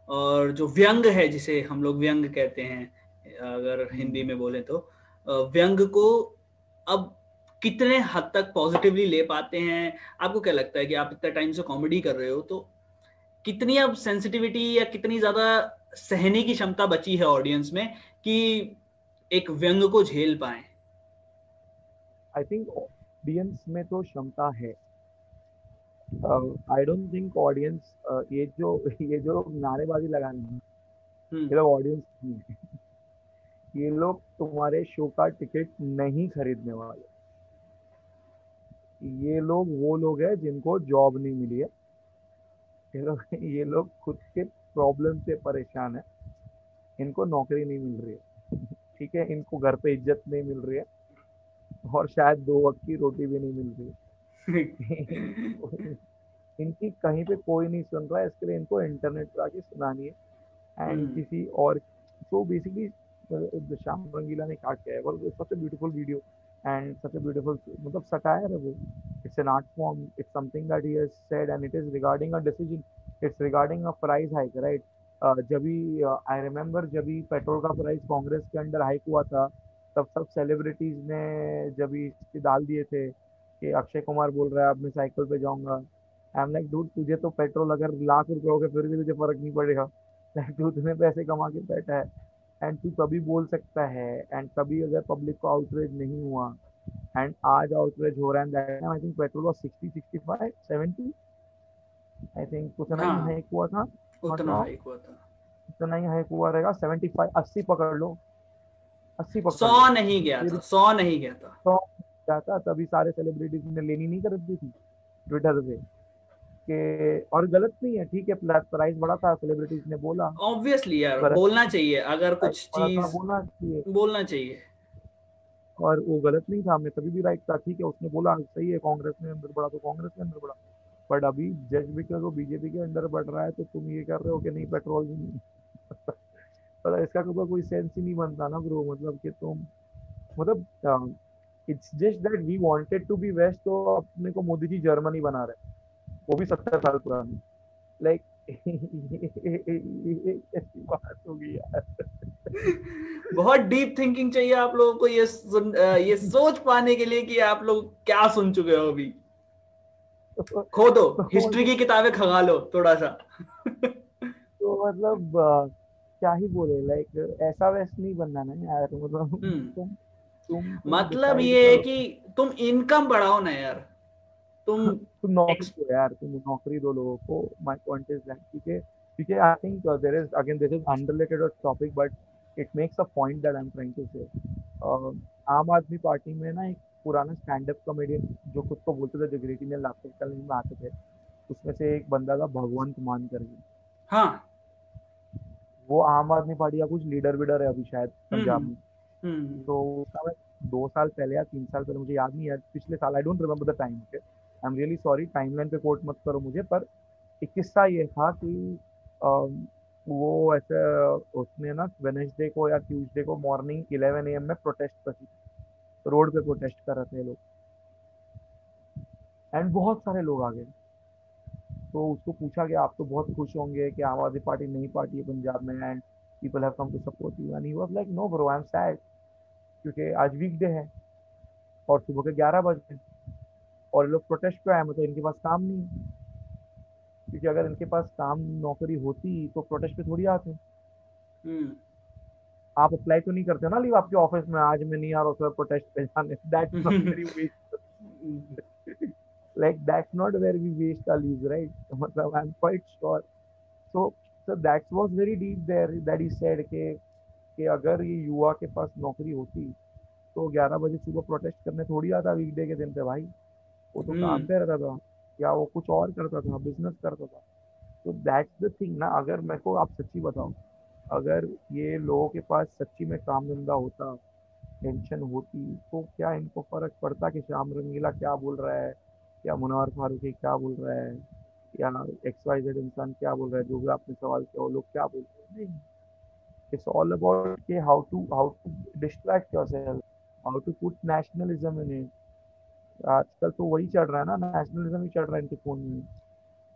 और जो व्यंग है जिसे हम लोग व्यंग कहते हैं अगर हिंदी में बोले तो व्यंग को अब कितने हद तक पॉजिटिवली ले पाते हैं? आपको क्या लगता है कि आप इतना टाइम से कॉमेडी कर रहे हो? तो कितनी अब सेंसिटिविटी या कितनी ज़्यादा सहने की क्षमता बची है ऑडियंस में कि एक व्यंग को झेल पाए? आई थिंक ऑडियंस में तो क्षमता है। आई डोंट थिंक ऑडियंस ये जो ये जो नारेबाजी लगाने हैं हम्म, ये लोग ऑडियंस नहीं है। ये लोग तुम्हारे शो का टिकट नहीं खरीदने वाले। ये लोग वो लोग हैं जिनको जॉब नहीं मिली है। ये लोग ये लोग खुद के प्रॉब्लम से परेशान है। इनको नौकरी नहीं मिल रही है। ठीक है इनको घर पे इज़्ज़त नहीं मिल रही है। और शायद दो वक्त की रोटी भी नहीं मिल रही है। [laughs] इनकी कहीं पे कोई नहीं सुन रहा है इसके लिए इनको इंटरनेट पर आके सुनानी है। And hmm. किसी और तो बेसिकली श्याम रंगीला ने क्या किया है a beautiful video and such a beautiful मतलब सटायर है वो it's an art form it's something that he has said and it is regarding a decision it's regarding a price hike right? Uh, जब भी I remember जब भी petrol का price Congress के under hike हुआ था तब सब सेलिब्रिटीज ने जब इसके डाल दिए थे कि अक्षय कुमार बोल रहा है अब मैं साइकिल पे जाऊँगा। आई एम लाइक डूड तुझे तो पेट्रोल अगर लाख रुपए हो गए फिर भी तुझे फ़र्क नहीं पड़ेगा। लाइक [laughs] तू इतने पैसे कमा के बैठा है। एंड तू कभी बोल सकता है एंड कभी अगर पब्लिक को आउटरेज नहीं हुआ एंड आज आउटरेज हो रहा है that I think petrol was 60 65 70 I think उतना ही हाँ। हाइक हुआ था उतना हाँ। हाइक हुआ था। उतना ही हाइक हुआ रहेगा 75 80 पकड़ लो। 80 पकड़ सौ नहीं गया था सौ नहीं गया था। जाता तभी सारे सेलिब्रिटीज ने लेनी नहीं कर दी थी ट्विटर पे। कि और गलत नहीं है ठीक है प्राइस बढ़ा था सेलिब्रिटीज ने बोला। ऑब्वियसली यार। बोलना चाहिए अगर कुछ चीज़ बोलना चाहिए। बोलना चाहिए। और वो गलत नहीं था हमने तभी भी राइट था ठीक है उसने बोला सही है कांग्रेस में अंदर बढ़ा तो कांग्रेस के अंदर बढ़ा। बट अभी जज बिकॉज़ वो बीजेपी के अंदर बढ़ रहा है तो तुम ये कर रहे हो कि नहीं पेट्रोल भी नहीं। [laughs] मतलब इसका तो कोई सेंस ही नहीं बनता ना ब्रो मतलब कि तुम मतलब it's just that we wanted to be west तो अपने को मोदी जी जर्मनी बना रहे वो भी सत्तर साल पुरानी। लाइक बात होगी यार। बहुत डीप थिंकिंग चाहिए आप लोगों को ये सुन ये सोच पाने के लिए कि आप लोग क्या सुन चुके हो अभी। खो दो हिस्ट्री की किताबें खंगा लो थोड़ा सा तो मतलब क्या ही बोले लाइक ऐसा वैस नहीं बनना ना यार मतलब हम्म। तुम तुम तुम मतलब ये है कि तुम इनकम बढ़ाओ ना यार। तुम [laughs] तुम नौकरी दो यार तुम नौकरी दो लोगों को माय पॉइंट इज़ दैट ठीक है ठीक है I think there is again this is unrelated topic but it makes a point that I am trying to say आम आदमी पार्टी में ना एक पुराना स्टैंड अप कॉमेडियन जो खुद को बोलते थे जो ग्रेट इंडियन लाफ्टर चैलेंज में आते थे उसमें से एक बंदा था भगवंत मान करके। हाँ। वो आम आदमी पार्टी का कुछ लीडर वीडर है अभी शायद पंजाब में। हम्म तो उसका मैं दो साल पहले या तीन साल पहले मुझे याद नहीं है पिछले साल I don't remember the time okay I am really sorry timeline पे कोट मत करो मुझे पर एक किस्सा ये था कि अम, वो ऐसे उसने ना वेनेसडे को या ट्यूसडे को मॉर्निंग 11 एम में प्रोटेस्ट रखी रोड पे प्रोटेस्ट कर रहे थे लोग। एंड बहुत सारे लोग आ गए। तो उसको पूछा गया आप तो बहुत खुश होंगे कि आम आदमी पार्टी नई पार्टी है पंजाब में and people have come to support you and he was like no bro I am sad क्योंकि आज वीकडे है और सुबह के 11 बजे और ये लोग प्रोटेस्ट पे आए मतलब इनके पास काम नहीं है। क्योंकि अगर इनके पास काम नौकरी होती तो प्रोटेस्ट पे थोड़ी आते। हम्म। आप अप्लाई तो नहीं करते ना लीव आपके ऑफ़िस में आज मैं नहीं आ रहा हूँ प्रोटेस्ट पे जाने। That's not very west like that's not where we waste our leaves right? मतलब I'm quite sure. So so that was very deep there. That he said कि कि अगर ये युवा के पास नौकरी होती तो 11 बजे सुबह प्रोटेस्ट करने थोड़ी आता वीकडे के दिन पे भाई। वो तो काम हम्म। पे रहता था या वो कुछ और करता था बिज़नेस करता था। तो दैट्स द थिंग ना अगर मेरे को आप सच्ची बताओ अगर ये लोगों के पास सच्ची में काम धंधा होता टेंशन होती तो क्या इनको फ़र्क पड़ता कि श्याम रंगीला क्या बोल रहा है? या मुनवर फारूकी क्या बोल रहा है? या एक्स वाई जेड इंसान क्या बोल रहा है? जो भी आपने सवाल किया वो लोग क्या बोल रहे हैं? नहीं। इट्स ऑल अबाउट कि how to how to distract yourself how to put nationalism in it आजकल तो वही चल रहा है ना नेशनलिज्म ही चल रहा है इनके फ़ोन में।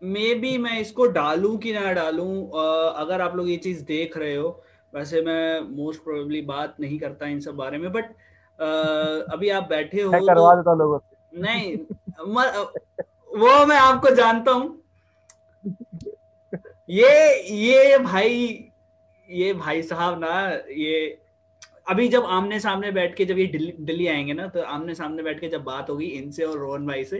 मे बी मैं इसको डालूं कि ना डालूं अगर आप लोग ये चीज़ देख रहे हो वैसे मैं मोस्ट प्रोबेबली बात नहीं करता इन सब बारे में बट अभी आप बैठे मैं हो करवा तो देता लोगों से। नहीं म, वो मैं आपको जानता हूँ। ये ये भाई ये भाई साहब ना ये अभी जब आमने सामने बैठ के जब ये दिल्ली आएँगे ना तो आमने सामने बैठ के जब बात होगी इनसे और रोहन भाई से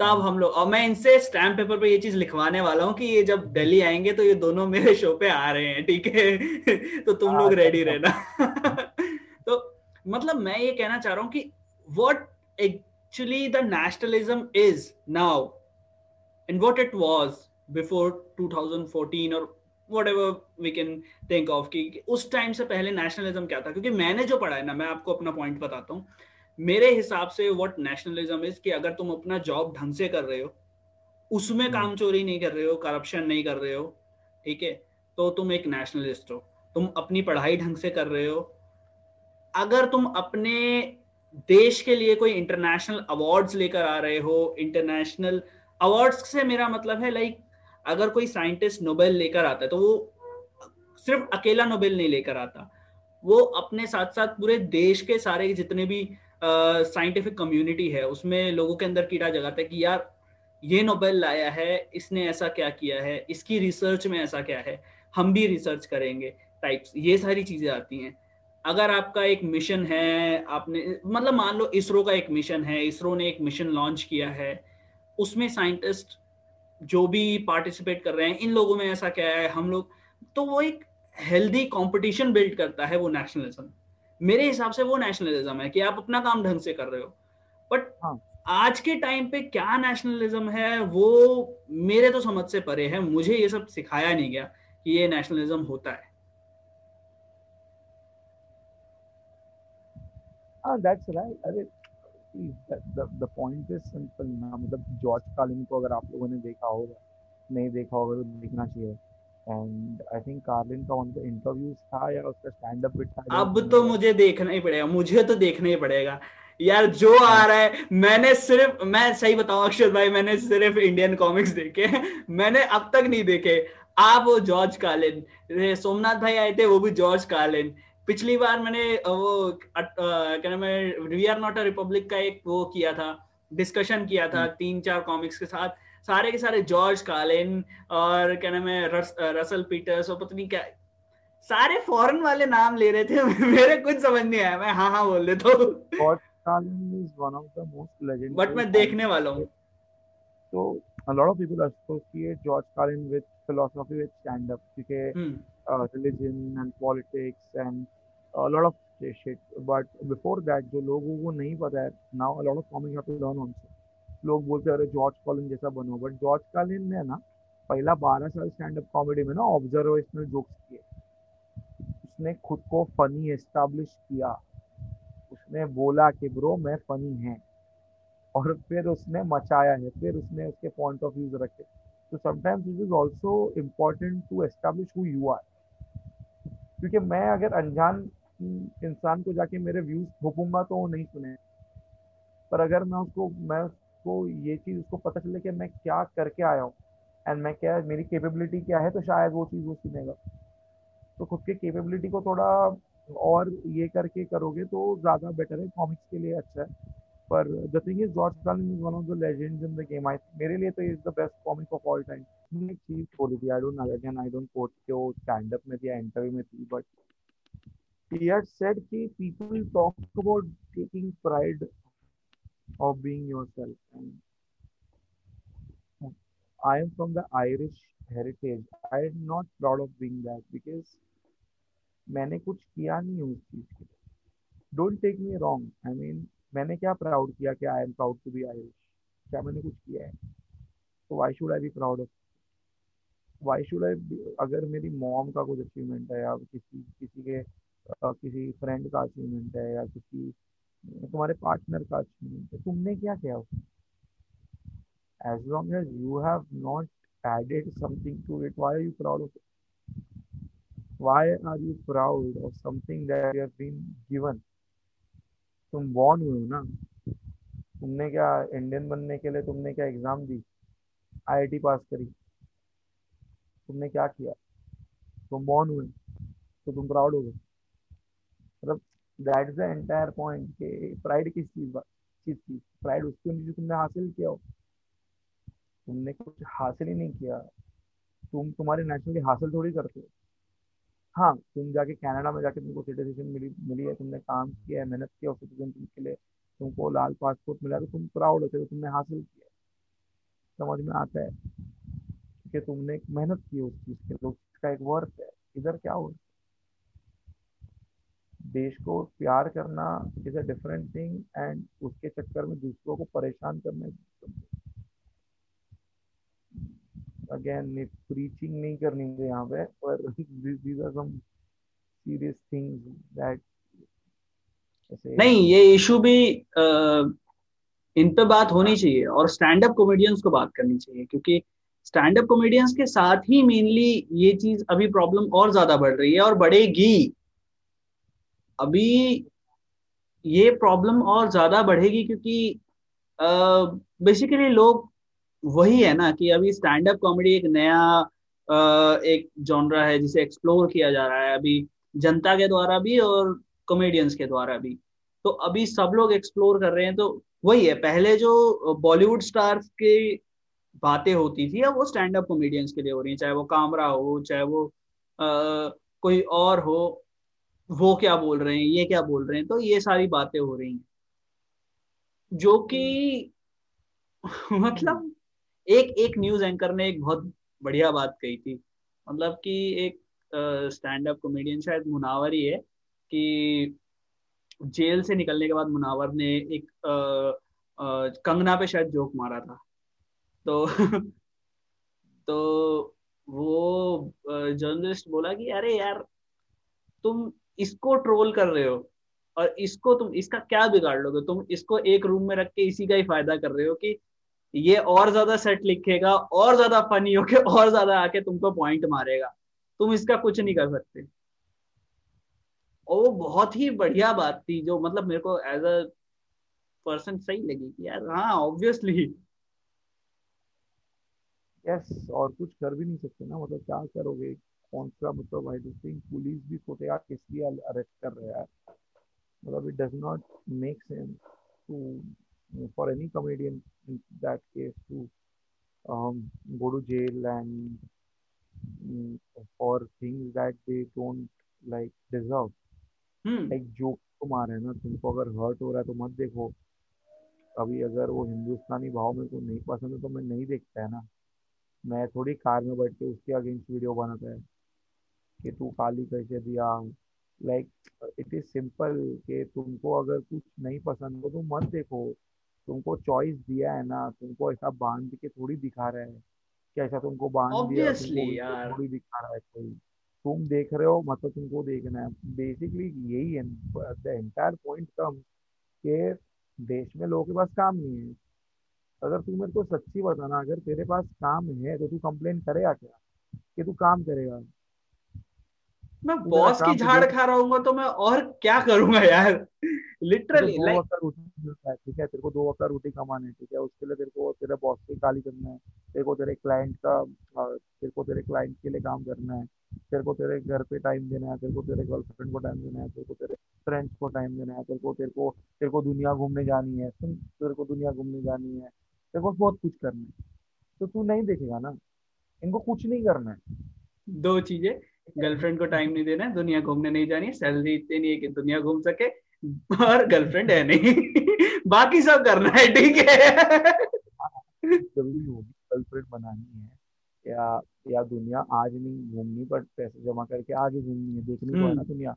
तब हम लोग और मैं इनसे स्टैम्प पेपर पे ये चीज़ लिखवाने वाला हूँ कि ये जब दिल्ली आएँगे तो ये दोनों मेरे शो पे आ रहे हैं ठीक है? [laughs] तो तुम लोग रेडी रहना। [laughs] तो मतलब मैं ये कहना चाह रहा हूँ कि what actually the nationalism is now and what it was before 2014 or whatever we can think of कि कि उस टाइम से पहले नेशनलिज्म क्या था? क्योंकि मैंने जो पढ़ा है ना मैं आपको अपना पॉइंट बताता हूँ। मेरे हिसाब से व्हाट नेशनलिज्म इज़ कि अगर तुम अपना जॉब ढंग से कर रहे हो उसमें काम चोरी नहीं कर रहे हो करप्शन नहीं कर रहे हो ठीक है? तो तुम एक नेशनलिस्ट हो। तुम अपनी पढ़ाई ढंग से कर रहे हो। अगर तुम अपने देश के लिए कोई इंटरनेशनल अवार्ड्स लेकर आ रहे हो इंटरनेशनल अवार्ड्स से मेरा मतलब है लाइक अगर कोई साइंटिस्ट नोबेल लेकर आता है तो वो सिर्फ़ अकेला नोबेल नहीं लेकर आता। वो अपने साथ साथ पूरे देश के सारे जितने भी साइंटिफिक uh, कम्युनिटी है उसमें लोगों के अंदर कीड़ा जगाता है कि यार ये नोबेल लाया है इसने ऐसा क्या किया है इसकी रिसर्च में ऐसा क्या है हम भी रिसर्च करेंगे टाइप्स ये सारी चीज़ें आती हैं। अगर आपका एक मिशन है आपने मतलब मान लो इसरो का एक मिशन है इसरो ने एक मिशन लॉन्च किया है उसमें साइंटिस्ट जो भी पार्टिसिपेट कर रहे हैं इन लोगों में ऐसा क्या है हम लोग तो वो एक हेल्दी कंपटीशन बिल्ड करता है वो नेशनलिज्म मेरे हिसाब से वो नेशनलिज्म है कि आप अपना काम ढंग से कर रहे हो। बट हाँ। आज के टाइम पे क्या नेशनलिज्म है वो मेरे तो समझ से परे है मुझे ये सब सिखाया नहीं गया कि ये नेशनलिज्म होता है। हाँ दैट्स राइट अरे द पॉइंट इज़ सिंपल ना। मतलब जॉर्ज कार्लिन को अगर आप लोगों ने देखा होगा नहीं देखा होगा तो देखना चाहिए। एंड आई थिंक कार्लिन का उनका इंटरव्यूज़ था या उसका स्टैंड अप था अब तो मुझे देखना ही पड़ेगा। मुझे तो देखना ही पड़ेगा। यार जो आ रहा है मैंने सिर्फ़ मैं सही बताऊँ अक्षर भाई मैंने सिर्फ़ इंडियन कॉमिक्स देखे। मैंने अब तक नहीं देखे। आप वो जॉर्ज कार्लिन सोमनाथ भाई आए थे वो भी जॉर्ज कार्लिन पिछली बार मैंने वो क्या नाम है we are not a republic का एक वो किया था डिस्कशन किया था तीन चार कॉमिक्स के साथ। सारे के सारे जॉर्ज कार्लिन और क्या नाम है रस, रसल पीटर्स और पत्नी क्या सारे फॉरेन वाले नाम ले रहे थे [laughs] मेरे कुछ समझ नहीं आया मैं हाँ हाँ बोल देता हूँ। George Carlin is one of the most legendary but मैं देखने वाला हूँ। So a lot of people associate George Carlin with philosophy with stand-up because hmm. uh, religion and politics and lot of shit. But before that, जो लोगों को नहीं पता है, now a. लोग बोलते हैं अरे जॉर्ज कॉलिन जैसा बनो बट जॉर्ज कॉलिन ने ना पहला बारह साल स्टैंड अप कॉमेडी में ना ऑब्जर्वेशनल जोक्स किए। उसने खुद को फनी एस्टैब्लिश किया। उसने बोला कि ब्रो मैं फनी है। और फिर उसने मचाया है फिर उसने उसके पॉइंट ऑफ़ व्यूज़ रखे। तो sometimes it is also important to establish who you are क्योंकि मैं अगर अनजान इंसान को जाके मेरे व्यूज़ थोपूँगा तो वो नहीं सुने। पर अगर मैं उसको मैं उसको ये चीज़, उसको पता चले कि मैं क्या करके आया हूँ एंड मैं क्या, मेरी कैपेबिलिटी क्या है तो शायद वो चीज़ वो सुनेगा। तो खुद के कैपेबिलिटी को थोड़ा और ये करके करोगे तो ज़्यादा बेटर है कॉमिक्स के लिए अच्छा है। पर the thing is George Carlin is one of the legends in the game I मेरे लिए तो is the best comic of all time एक चीज़ बोली थी I don't again I don't quote कि वो स्टैंड अप में थी इंटरव्यू में थी बट he had said कि people talk about taking pride of being yourself and I am from the Irish heritage. I am not proud of being that because मैंने कुछ किया नहीं उस चीज़ के लिए don't take me wrong I mean मैंने क्या प्राउड किया कि I am proud to be Irish क्या मैंने कुछ किया है तो why should I be proud of why should I अगर मेरी मॉम का कुछ अचीवमेंट है या किसी किसी के uh, किसी फ्रेंड का अचीवमेंट है या किसी तुम्हारे पार्टनर का अचीवमेंट है तुमने क्या किया उसमें? As you have not added something to it, why are you proud of it? Why are you proud of something that you have been given? तुम बॉर्न हुए हो ना? तुमने क्या इंडियन बनने के लिए तुमने क्या एग्ज़ाम दी? आईआईटी पास करी? तुमने क्या किया? तुम बॉर्न हुए तो तुम प्राउड हो गए। That is the entire point के प्राइड किस चीज़ चीज़ की? प्राइड उसकी जो तुमने हासिल किया हो। तुमने कुछ हासिल ही नहीं किया। तुम तुम्हारी नेशनलिटी हासिल थोड़ी करते हो। हाँ तुम जाके कनाडा में जाके तुमको सिटीजन मिली मिली है, तुमने काम किया है, मेहनत किया सिटीजन के लिए, तुमको लाल पासपोर्ट मिला तो तुम प्राउड होते हो तुमने हासिल किया समझ में आता है? कि तुमने मेहनत की उस चीज़ के लिए उसका एक वर्थ है। इधर क्या हो? देश को प्यार करना is a different thing and उसके चक्कर में दूसरों को परेशान करना अगेन प्रीचिंग नहीं करनी है यहाँ पे पर these are some serious things that नहीं ये इशू भी आ, इन पे बात होनी चाहिए और स्टैंड अप कॉमेडियंस को बात करनी चाहिए क्योंकि स्टैंड अप कॉमेडियंस के साथ ही मेनली ये चीज़ अभी प्रॉब्लम और ज़्यादा बढ़ रही है और बढ़ेगी। अभी ये प्रॉब्लम और ज़्यादा बढ़ेगी क्योंकि बेसिकली लोग वही है ना कि अभी स्टैंड अप कॉमेडी एक नया एक जॉनरा है जिसे एक्सप्लोर किया जा रहा है अभी जनता के द्वारा भी और कॉमेडियंस के द्वारा भी। तो अभी सब लोग एक्सप्लोर कर रहे हैं तो वही है पहले जो बॉलीवुड स्टार्स की बातें होती थी अब वो स्टैंड अप कॉमेडियंस के लिए हो रही है चाहे वो कामरा हो चाहे वो आ, कोई और हो। वो क्या बोल रहे हैं ये क्या बोल रहे हैं तो ये सारी बातें हो रही हैं। जो कि [laughs] मतलब एक एक न्यूज़ एंकर ने एक बहुत बढ़िया बात कही थी। मतलब कि एक स्टैंड अप कॉमेडियन शायद मुनावर ही है कि जेल से निकलने के बाद मुनावर ने एक आ, आ, कंगना पे शायद जोक मारा था। तो [laughs] तो वो जर्नलिस्ट बोला कि अरे यार तुम इसको ट्रोल कर रहे हो और इसको तुम, इसका क्या बिगाड़ लोगे? तुम इसको एक रूम में रख के इसी का ही फ़ायदा कर रहे हो कि ये और ज़्यादा सेट लिखेगा, और ज़्यादा फनी होके, और ज़्यादा आके तुमको पॉइंट मारेगा। तुम इसका कुछ नहीं कर सकते। और वो बहुत ही बढ़िया बात थी जो मतलब मेरे को एज अ पर्सन सही लगी कि यार हाँ ऑब्वियसली यस और कुछ कर भी नहीं सकते ना मतलब क्या करोगे? कौन सा मतलब आई डोंट थिंक पुलिस भी सोचे यार किस लिए अरेस्ट कर रहे हैं मतलब it does not make sense to for any comedian in that case to um, go to jail and um, for things that they don't like deserve. Hmm. Like joke को मार है ना तुमको अगर हर्ट हो रहा है तो मत देखो अभी अगर वो हिंदुस्तानी भाव में को नहीं पसंद है तो मैं नहीं देखता है ना मैं थोड़ी कार में बैठ के उसके अगेंस्ट वीडियो बनाता है कि तू काली कैसे दिया लाइक इट इज़ सिंपल कि तुमको अगर कुछ नहीं पसंद हो तो मत देखो। तुमको चॉइस दिया है ना तुमको ऐसा बाँध के थोड़ी दिखा रहा है कि ऐसा तुमको बाँध दिया तुमको ऑब्वियसली उल्टे यार। थोड़ी दिखा रहा है कोई। तुम देख रहे हो मतलब तुमको देखना है। बेसिकली यही है। द एंटायर पॉइंट कम कि देश में लोगों के पास काम नहीं है। अगर तू मेरे को सच्ची बताना अगर तेरे पास काम है तो तू कंप्लेन करेगा क्या? कि तू काम करेगा। मैं बॉस की तो झाड़ खा रहा हूँ तो मैं और क्या करूँगा यार लिटरली दो लाइक वक्त रोटी है ठीक है तेरे को दो वक्त रोटी कमाना है ठीक है उसके लिए तेरे को तेरे बॉस की गाली करना है तेरे को तेरे क्लाइंट का तेरे को तेरे क्लाइंट के लिए काम करना है तेरे को तेरे घर पे टाइम देना है तेरे को तेरे गर्लफ्रेंड को टाइम देना है तेरे को तेरे फ्रेंड्स को टाइम देना है तेरे को तेरे को तेरे को दुनिया घूमने जानी है तेरे को दुनिया घूमने जानी है तेरे को बहुत कुछ करना है तो तू नहीं देखेगा ना इनको कुछ नहीं करना है दो चीज़ें गर्लफ्रेंड को टाइम नहीं देना है दुनिया घूमने नहीं जानी है सैलरी इतनी नहीं है कि दुनिया घूम सके और गर्लफ्रेंड है नहीं। [laughs] बाकी सब करना है ठीक है। गर्लफ्रेंड बनानी है या या दुनिया आज नहीं घूमनी बट पैसे जमा करके आगे घूमनी है देखने तो है ना हम्म। दुनिया।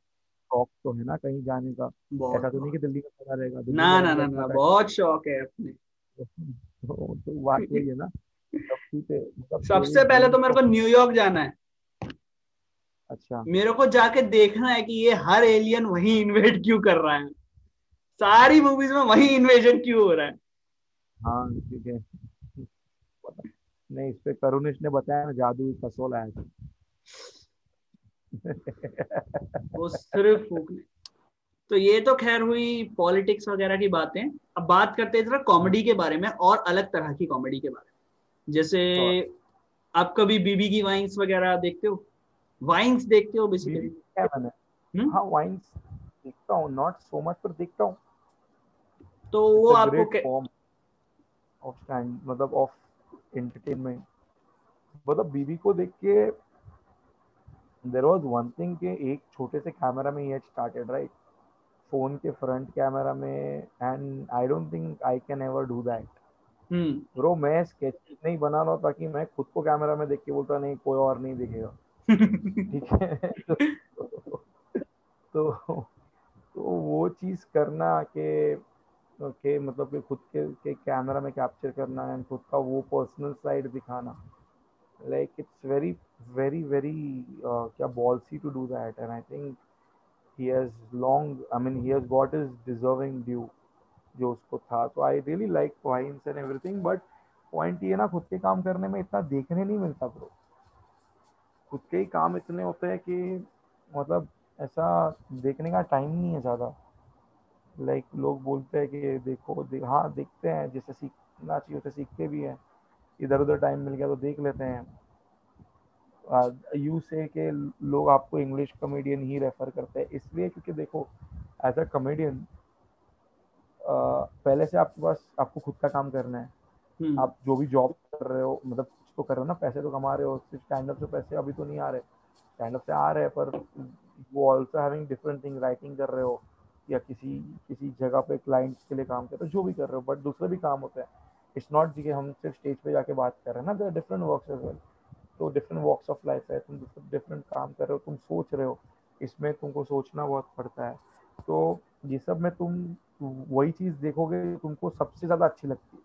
शौक तो है ना कहीं जाने का। ऐसा तो नहीं कि दिल्ली में पड़ा रहेगा ना ना ना ना बहुत शौक है अपने। [laughs] तो, तो बात वही है ना। [laughs] तू ते सबसे पहले तो मेरे को को न्यूयॉर्क जाना है। अच्छा। मेरे को जाके देखना है कि ये हर एलियन वही इन्वेड क्यों कर रहा है। सारी मूवीज़ में वही इन्वेजन क्यों हो रहा है? हाँ ठीक है। नहीं इस पे करुणेश ने बताया ना जादू कसोल आया था। वो सिर्फ़ तो ये तो खैर हुई पॉलिटिक्स वगैरह की बातें। अब बात करते हैं जरा कॉमेडी के बारे में और अलग तरह की कॉमेडी के बारे में। जैसे आप कभी बीबी की वाइन्स वगैरह देखते हो? वाइन्स देखते हो बेसिकली क्या मैंने? हम्म? हाँ वाइन्स देखता हूँ नॉट सो मच पर देखता हूँ। तो वो आपको ऑफ़ स्टैंड मतलब ऑफ़ एंटरटेनमेंट मतलब बीबी को देख के देर वॉज़ वन थिंग कि एक छोटे से कैमरा में ही स्टार्टेड राइट फ़ोन के फ्रंट कैमरा में and I don't think I can ever do that bro मैं स्केच नहीं बना रहा ताकि मैं खुद को कैमरा में देख के बोलता नहीं कोई और नहीं दिखेगा। ठीक है तो, तो तो वो चीज़ करना कि के मतलब कि खुद के, के कैमरा में कैप्चर करना एंड खुद का वो पर्सनल साइड दिखाना। Like it's very very very क्या ballsy to do that and I think he has long i mean he has got his deserving due जो उसको था। तो I really like vines and everything but point ये ना खुद के काम करने में इतना देखने नहीं मिलता ब्रो खुद के ही काम इतने होते हैं कि मतलब ऐसा देखने का टाइम नहीं है ज़्यादा। लाइक like, लोग बोलते हैं कि देखो दे, हाँ देखते हैं जैसे सीखना चाहिए वैसे सीखते भी हैं। इधर उधर टाइम मिल गया तो देख लेते हैं। यू से के लोग आपको इंग्लिश कॉमेडियन ही रेफर करते हैं। इसलिए क्योंकि देखो एज अ कॉमेडियन पहले से आपके पास आपको खुद का काम करना है। हम्म। आप जो भी जॉब कर रहे हो मतलब तो कर रहे हो ना, पैसे तो कमा रहे हो स्टैंड अप से पैसे अभी तो नहीं आ रहे। स्टैंड अप से आ रहे हैं, पर वो also having different thing writing कर रहे हो, या किसी किसी जगह पे क्लाइंट्स के लिए काम कर रहे हो, जो भी कर रहे हो बट दूसरे भी काम होते हैं। इट्स नॉट जी हम सिर्फ़ स्टेज पे जाके बात कर रहे हैं ना डिफरेंट वर्क एज वेल तो डिफरेंट वॉक्स ऑफ़ लाइफ है, तुम डिफरेंट काम कर रहे हो, तुम सोच रहे हो, इसमें तुमको सोचना बहुत पड़ता है। तो ये सब में तुम, वही चीज़ देखोगे, तुमको सबसे ज़्यादा अच्छी लगती है।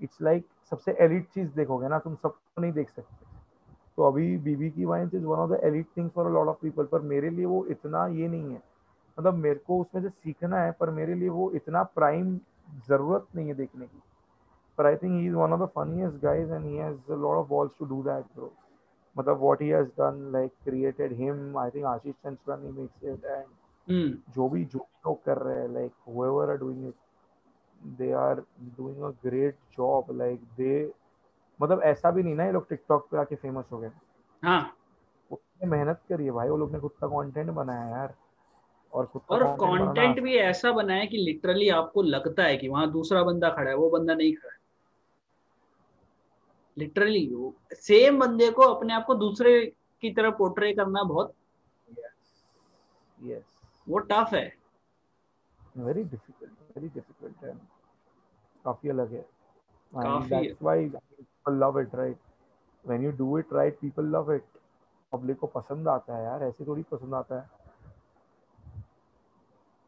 इट्स लाइक सबसे एलिट चीज़ देखोगे ना तुम सब नहीं देख सकते। तो अभी बीबी की vine is one of the elite things for a lot of people पर मेरे लिए वो इतना ये नहीं है। मतलब मेरे को उसमें से सीखना है पर मेरे लिए वो इतना प्राइम ज़रूरत नहीं है देखने की। पर I think he is one of the funniest guys and he has lot of balls to do that bro मतलब what he has done like created him I think Ashish Chandra ने makes it and जो भी जो लोग कर रहे हैं like whoever are doing it they are doing a great job. Like they मतलब ऐसा भी नहीं ना ये लोग टिकटॉक पे आके फ़ेमस हो गए। हाँ। उसने मेहनत करी है भाई वो लोग ने खुद का कंटेंट बनाया है यार। और खुद और कंटेंट भी ऐसा बनाया कि लिटरली आपको लगता है कि वहाँ दूसरा बंदा खड़ा है वो बंदा नहीं खड़ा है। लिटरली सेम बंदे को अपने आप को दूसरे की तरह पोर्ट्रे करना बहुत yes. yes वो टफ है। Very difficult very difficult and काफ़ी अलग है and that's why people love it right when you do it right people love it public को पसंद आता है यार ऐसे थोड़ी पसंद आता है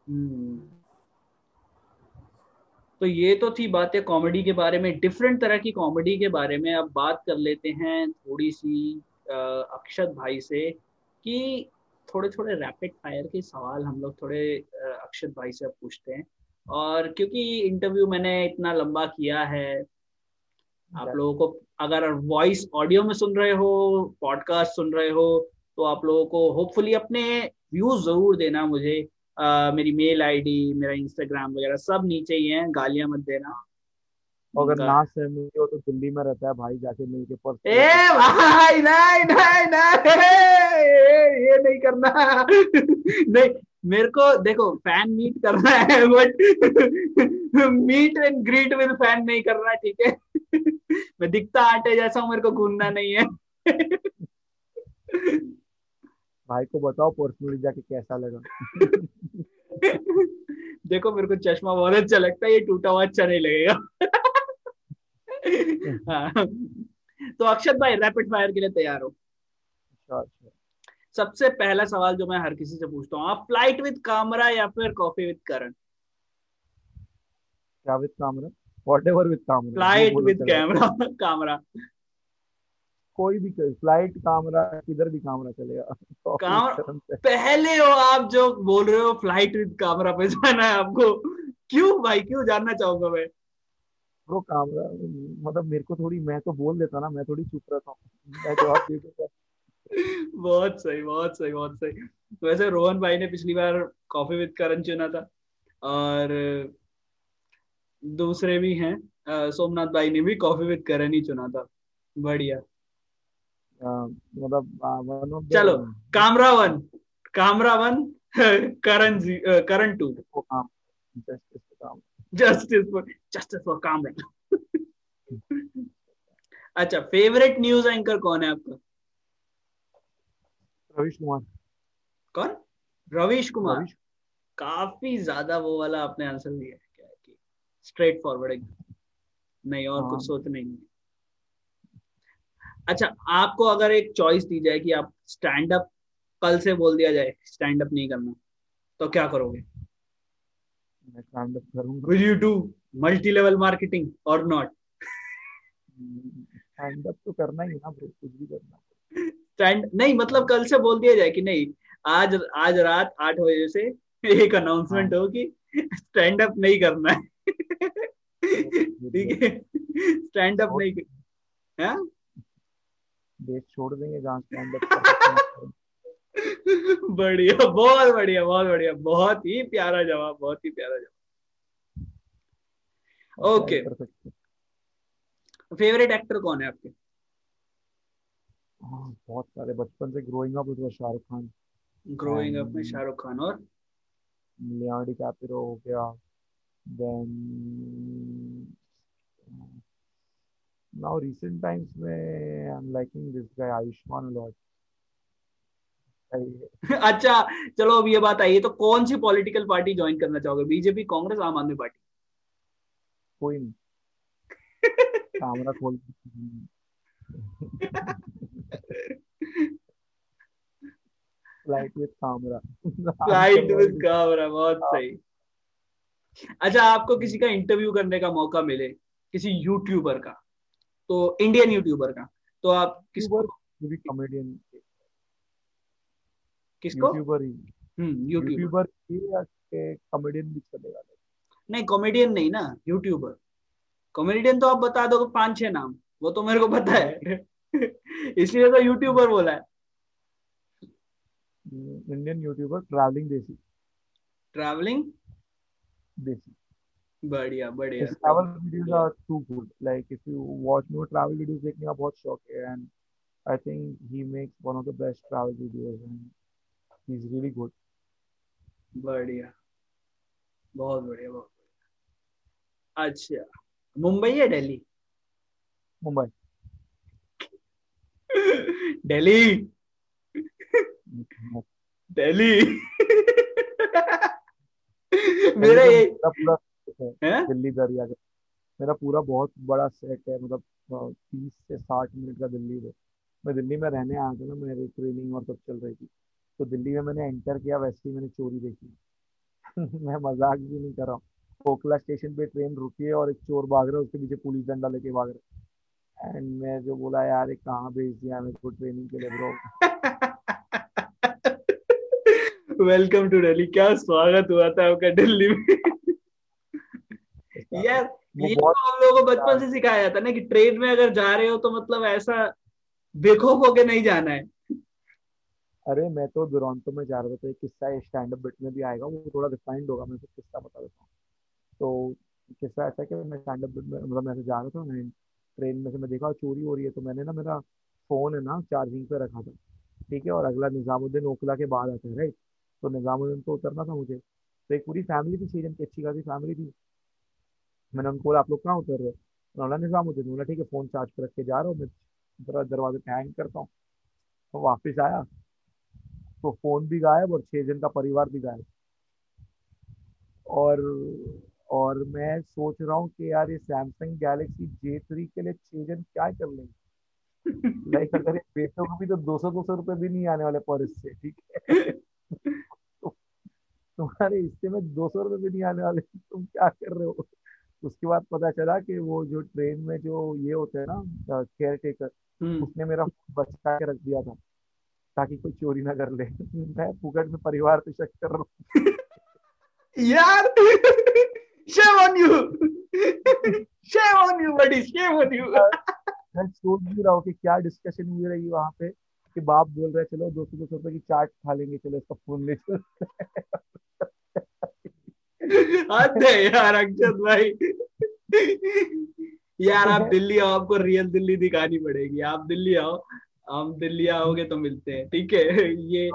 हम्म। तो ये तो थी बातें कॉमेडी के बारे में डिफरेंट तरह की कॉमेडी के बारे में अब बात कर लेते हैं थोड़ी सी अक्षत भाई से कि थोड़े थोड़े रैपिड फायर के सवाल हम लोग थोड़े अक्षत भाई से अब पूछते हैं। और क्योंकि इंटरव्यू मैंने इतना लंबा किया है आप लोगों को अगर वॉइस ऑडियो में सुन रहे हो पॉडकास्ट सुन रहे हो तो आप लोगों को होपफुली अपने व्यूज़ ज़रूर देना मुझे। अ, मेरी मेल आईडी मेरा इंस्टाग्राम वगैरह सब नीचे ही है गालियाँ मत देना। अगर ना सहमति हो तो दिल्ली में रहता है भाई जाके मिलके पर ए भाई नहीं नहीं नहीं ये नहीं करना। नहीं मेरे को देखो फ़ैन मीट करना है but meet and greet with fan नहीं करना ठीक है? मैं दिखता आटे जैसा हूँ मेरे को घूमना नहीं है। भाई को बताओ पर्सनली जाके कैसा लगा। देखो मेरे को चश्मा बहुत अच्छा लगता है ये टूटा हुआ अच्छा नहीं लगेगा। [laughs] तो अक्षत भाई रैपिड फायर के लिए तैयार हो। अच्छा अच्छा। सबसे पहला सवाल जो मैं हर किसी से पूछता हूँ आप फ़्लाइट विद कैमरा या फिर कॉफ़ी विद करण क्या with camera whatever with camera flight with camera camera कोई भी फ़्लाइट कैमरा किधर भी कैमरा चलेगा Camera- पहले हो आप जो बोल रहे हो फ़्लाइट विद कैमरा पे जाना है आपको। क्यों भाई क्यों जानना चाहूँगा मैं? ब्रो कैमरा मतलब मेरे को थोड़ी मैं तो बोल देता ना मैं थोड़ी चुप रहता हूँ। मैं जवाब दे देता [laughs] बहुत सही बहुत सही बहुत सही। वैसे रोहन भाई ने पिछली बार कॉफ़ी विद करण चुना था और दूसरे भी हैं सोमनाथ भाई ने भी कॉफ़ी विद करण ही चुना था। बढ़िया। मतलब चलो Kamra one Kamra one [laughs] Karan ji Karan two. काम जस्टिस काम justice for justice for Kamra अच्छा फेवरेट न्यूज़ एंकर कौन है आपका? रविश कुमार। कौन? रवीश कुमार? रविश। काफ़ी ज़्यादा वो वाला आपने आंसर दिया है क्या है कि स्ट्रेट फॉरवर्ड नहीं और हाँ। कुछ सोच नहीं है। अच्छा आपको अगर एक चॉइस दी जाए कि आप स्टैंड अप कल से बोल दिया जाए स्टैंड अप नहीं करना तो क्या करोगे? मैं अप करूँगा। Will you do multi level marketing और नॉट स्टैंड अप तो करना ही ना ब्रो कुछ भी करना। स्टैंड नहीं मतलब कल से बोल दिया जाए कि नहीं आज आज रात आठ बजे से एक अनाउंसमेंट हो कि स्टैंड अप नहीं करना है। ठीक है? स्टैंड अप नहीं हाँ? देश छोड़ देंगे जहाँ स्टैंड अप। बढ़िया बहुत बढ़िया बहुत बढ़िया बहुत ही प्यारा जवाब बहुत ही प्यारा जवाब। हैं। फेवरेट एक्टर कौन है आपके? हाँ, बहुत सारे बचपन से growing up with Shahrukh Khan. Growing up में शाहरुख खान और? लियोनार्डो डिकैप्रियो हो गया। देन नाउ रिसेंट टाइम्स में I am liking this guy Ayushmann lot [laughs] अच्छा चलो अब ये बात आई है तो कौन सी पॉलिटिकल पार्टी ज्वाइन करना चाहोगे? बीजेपी कांग्रेस आम आदमी पार्टी? कोई नहीं। कैमरा खोल flight with camera flight with camera बहुत सही। अच्छा आपको किसी का इंटरव्यू करने का मौका मिले किसी यूट्यूबर का तो इंडियन यूट्यूबर का तो आप किसको भी कॉमेडियन किसको? यूट्यूबर ही। हम्म यूट्यूबर ही या कॉमेडियन भी चलेगा? नहीं कॉमेडियन नहीं ना यूट्यूबर कॉमेडियन तो आप बता दो पाँच छह नाम वो तो मेरे को पता है। [laughs] इसलिए तो यूट्यूबर बोला है। Indian YouTuber travelling Desi. Travelling Desi. बढ़िया बढ़िया। travel videos are too good. Like if you watch more travel videos, देखने का बहुत शौक है। And I think he makes one of the best travel videos and he's really good. बढ़िया। बहुत बढ़िया बहुत बढ़िया। अच्छा। मुंबई या दिल्ली? मुंबई। दिल्ली। दिल्ली। मेरा ये पूरा पूरा दिल्ली दरिया का। मेरा पूरा बहुत बड़ा सेट है मतलब तीस से साठ मिनट का दिल्ली में मैं दिल्ली में रहने आया था ना मेरी ट्रेनिंग और सब चल रही थी। तो दिल्ली में मैंने एंटर किया वैसे ही मैंने चोरी देखी। [laughs] मैं मज़ाक भी नहीं कर रहा हूँ। ओखला स्टेशन पे ट्रेन रुकी है और एक चोर भाग रहा है उसके पीछे पुलिस डंडा लेके भाग रहा है। एंड मैं जो बोला यार ये कहाँ भेज दिया मेरे को ट्रेनिंग के लिए ब्रो वेलकम टू दिल्ली क्या स्वागत हुआ था आपका दिल्ली में? [laughs] यार ये तो हम लोगों को बचपन से सिखाया जाता है ना कि ट्रेन में अगर जा रहे हो तो मतलब ऐसा बेखौफ होके नहीं जाना है। अरे मैं तो दुरंतो में जा रहा था तो एक किस्सा स्टैंड अप बिट में भी आएगा, वो थोड़ा रिफाइंड होगा, मैं तो किस्सा बता देता हूँ। तो किस्सा ऐसा कि मैं स्टैंड अप बिट में मतलब मैं तो जा रहा था, मैं ट्रेन में से मैं देखा, चोरी हो रही है तो मैंने ना मेरा फ़ोन है ना चार्जिंग पे रखा था, ठीक है, और अगला निज़ामुद्दीन ओखला के बाद आता है राइट तो निज़ामुद्दीन तो उतरना था मुझे। तो एक पूरी फैमिली थी छः जन की अच्छी खासी फैमिली थी। मैंने उनको बोला, आप लोग कहाँ उतर रहे हो? उन्होंने निज़ामुद्दीन। बोला, ठीक है फ़ोन चार्ज पर रख के जा रहा हूँ, मैं जरा दरवाजे हैंग करता हूँ। तो वापस आया। तो फ़ोन भी गायब और छह जन का परिवार भी गायब। और और मैं सोच रहा हूँ कि यार ये सैमसंग गैलेक्सी जे थ्री के लिए छह जन क्या कर लेंगे? [laughs] लाइक अगर ये बेचो को भी तो दो सौ दो सौ रुपए भी नहीं आने वाले पर इससे ठीक है? [laughs] तुम्हारे हिस्से में दो सौ रुपये भी नहीं आने वाले तुम क्या कर रहे हो? उसके बाद पता चला कि वो जो ट्रेन में जो ये होते हैं ना केयर टेकर हम्म। उसने मेरा बचा के रख दिया था। ताकि कोई चोरी ना कर ले मैं फुकट में परिवार पे शक कर रहा हूँ यार Shame on you. Shame on you, buddy. Shame on you. मैं सोच भी रहा हूँ कि क्या डिस्कशन हुई रही वहाँ पे कि बाप बोल रहे चलो दो सौ दो सौ रुपए की चाट खा लेंगे चलो इसका फ़ोन ले चलो यार अक्षत भाई यार आप [laughs] दिल्ली आओ आपको रियल दिल्ली दिखानी पड़ेगी आप दिल्ली आओ हम दिल्ली आओगे तो मिलते हैं। ठीक है [laughs] ये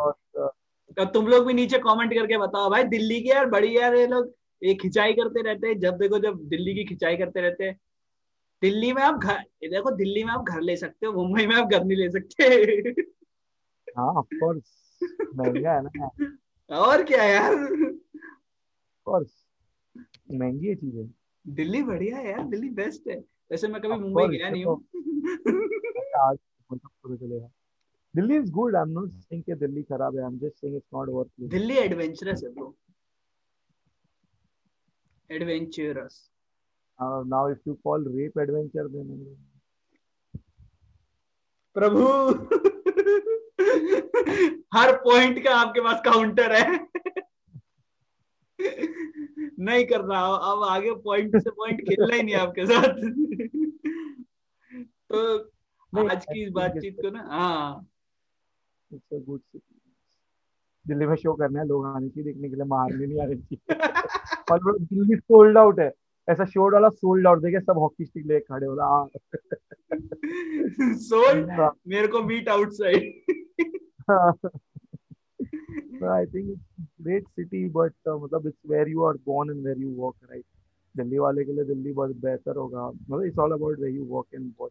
तो तुम लोग भी नीचे कमेंट करके बताओ भाई दिल्ली के यार बड़ी यार ये लोग ये खिंचाई करते रहते हैं। जब देखो जब दिल्ली की खिंचाई करते रहते हैं दिल्ली में आप घर देखो दिल्ली में आप घर ले सकते हो मुंबई में आप घर नहीं ले सकते। [laughs] हाँ ऑफ़ कोर्स महँगा है ना [laughs] और क्या यार? कोर्स महँगी है चीज़ें। दिल्ली बढ़िया है यार दिल्ली बेस्ट है। वैसे मैं कभी मुंबई गया नहीं हूँ। चलेगा Delhi is good I am not saying कि दिल्ली खराब है I am just saying it's not worth Delhi adventurous है bro. Uh, now, if you call rape adventure, then प्रभु! हर पॉइंट का आपके पास काउंटर है। नहीं कर रहा अब आगे पॉइंट से पॉइंट खेलना ही नहीं आपके साथ। तो आज की इस बातचीत को ना हाँ। गुड दिल्ली में शो करना है लोग आने चाहिए देखने के लिए मारने नहीं आने चाहिए। [laughs] और दिल्ली सोल्ड आउट है। ऐसा शो डाला सोल्ड आउट देखे सब हॉकी स्टिक लेके खड़े हाँ सोल्ड [laughs] मेरे को meet outside I think it's great city but मतलब it's where you are born and where you work right Delhi वाले के लिए दिल्ली बहुत बेहतर होगा। मतलब it's all about where you work and what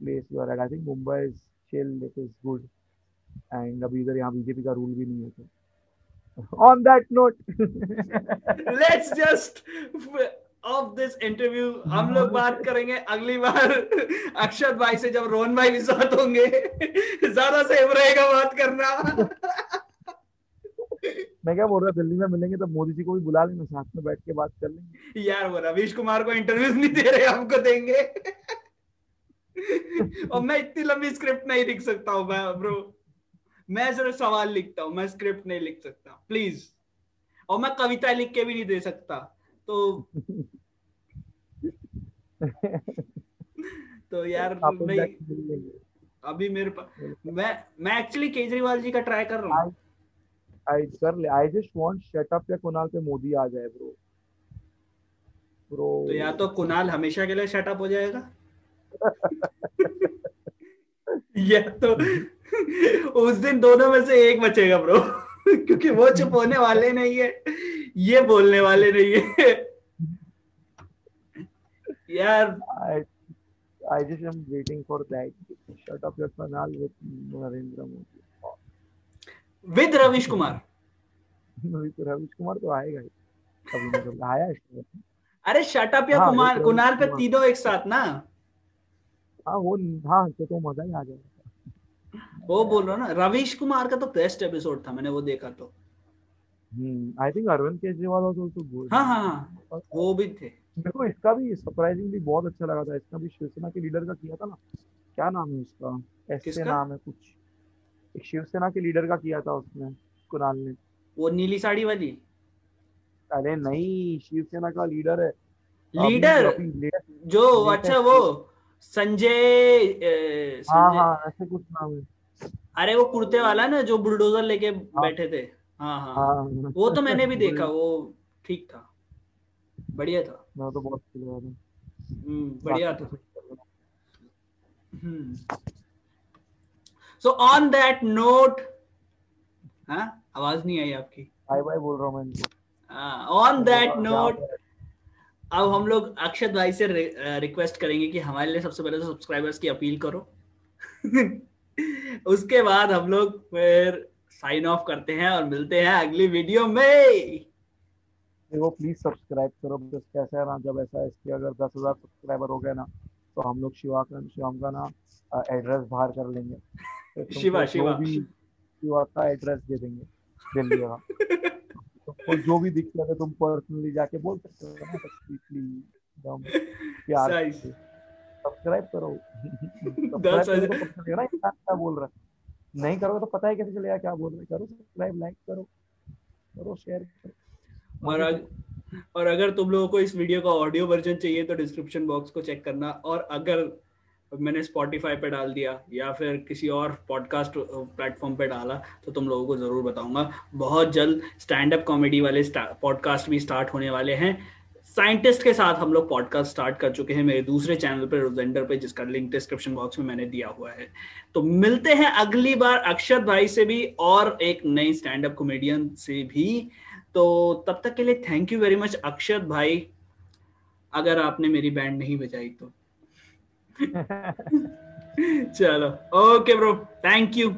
place are at I think Mumbai is chill it is good and अभी इधर यहाँ बीजेपी का रूल भी नहीं है तो। On that note [laughs] let's just of this interview हम लोग बात करेंगे अगली बार [laughs] अक्षत भाई से जब रोहन भाई भी साथ होंगे ज़्यादा सेफ़ रहेगा बात करना। मैं क्या बोल रहा दिल्ली में मिलेंगे तो मोदी जी को भी बुला लेंगे साथ में बैठ के बात कर लेंगे। यार वो रवीश कुमार को इंटरव्यू नहीं दे रहे हमको देंगे। [laughs] और मैं इतनी लंबी स्क्रिप्ट नहीं लिख सकता हूँ ब्रो मैं सिर्फ़ सवाल लिखता हूँ मैं स्क्रिप्ट नहीं लिख सकता प्लीज़ और मैं कविता लिख के भी नहीं दे सकता तो [laughs] तो यार मैं अभी मेरे पास मैं मैं एक्चुअली केजरीवाल जी का ट्राई कर रहा हूँ। आई कर ले I just want shut up या कुणाल पे मोदी आ जाए ब्रो ब्रो तो या तो कुणाल हमेशा के लिए शट अप हो जाएगा। या तो उस दिन दोनों में से एक बचेगा ब्रो क्योंकि वो चुप होने वाले नहीं है ये बोलने वाले नहीं है यार I just am waiting for that. Shut up your canal with Narendra Modi. With Ravish Kumar. with Ravish Kumar तो आएगा ही कभी मतलब आया अरे शटअप या हाँ, कुमार कुणाल पे तीनों एक साथ ना हाँ वो हाँ तो, तो मज़ा ही आ जाएगा वो बोल रहा ना रवीश कुमार का तो बेस्ट एपिसोड था मैंने वो देखा तो। हम्म I think Arvind Kejriwal also good हाँ हाँ वो भी थे। मेरे को इसका भी सरप्राइजिंगली बहुत अच्छा लगा था इसका भी शिवसेना के लीडर का किया था ना। क्या नाम है उसका ऐसे नाम है कुछ। एक शिवसेना के लीडर का किया था उसने कुणाल ने। वो नीली साड़ी वाली? अरे नहीं शिवसेना का लीडर है। लीडर जो अच्छा वो। संजय हाँ हाँ ऐसे कुछ नाम है। अरे वो कुर्ते वाला ना जो बुलडोजर लेके बैठे थे। हाँ हाँ। हाँ। वो तो मैंने भी देखा [laughs] वो ठीक था। बढ़िया था। मैं तो बहुत हम्म, बढ़िया था। सो ऑन दैट नोट हाँ आवाज़ नहीं आई आपकी। बाय बाय बोल रहा हूँ मैं। ऑन दैट नोट अब हम लोग अक्षत भाई से रिक्वेस्ट करेंगे कि हमारे लिए सबसे पहले तो सब्सक्राइबर्स की अपील करो। [laughs] उसके बाद हम लोग फिर साइन ऑफ़ करते हैं और मिलते हैं अगली वीडियो में। देखो प्लीज़ सब्सक्राइब करो बस कैसा है ना जब ऐसा इसके अगर दस हज़ार सब्सक्राइबर हो गए ना तो हम लोग शिवा का शिवम का ना एड्रेस बाहर कर लेंगे। [laughs] तो शिवा, शिवा। शिवा का एड्रेस दे देंगे दिल्ली का [laughs] तुमको जो भी दिक्कत है तुम पर्सनली जाके बोल सकते हो ना प्लीज़ प्यार से सब्सक्राइब करो। सब्सक्राइब करो तो ना इंसान क्या बोल रहा है। नहीं करोगे तो पता ही कैसे चलेगा क्या बोल रहे हैं। करो सब्सक्राइब लाइक करो। करो शेयर करो। और अग, और अगर तुम लोगों को इस वीडियो का ऑडियो वर्जन चाहिए तो डिस्क्रिप्शन बॉक्स को चेक करना। और अगर मैंने स्पॉटिफाई पे डाल दिया या फिर किसी और पॉडकास्ट प्लेटफॉर्म पे डाला तो तुम लोगों को ज़रूर बताऊँगा। बहुत जल्द स्टैंड अप कॉमेडी वाले पॉडकास्ट भी स्टार्ट होने वाले हैं। साइंटिस्ट के साथ हम लोग पॉडकास्ट स्टार्ट कर चुके हैं मेरे दूसरे चैनल पे रोजेंडर पे, जिसका लिंक डिस्क्रिप्शन बॉक्स में मैंने दिया हुआ है। तो मिलते हैं अगली बार अक्षत भाई से भी और एक नई स्टैंड अप कॉमेडियन से भी। तो तब तक के लिए thank you very much Akshat भाई। अगर आपने मेरी बैंड नहीं बजाई तो। [laughs] चलो ओके ब्रो थैंक यू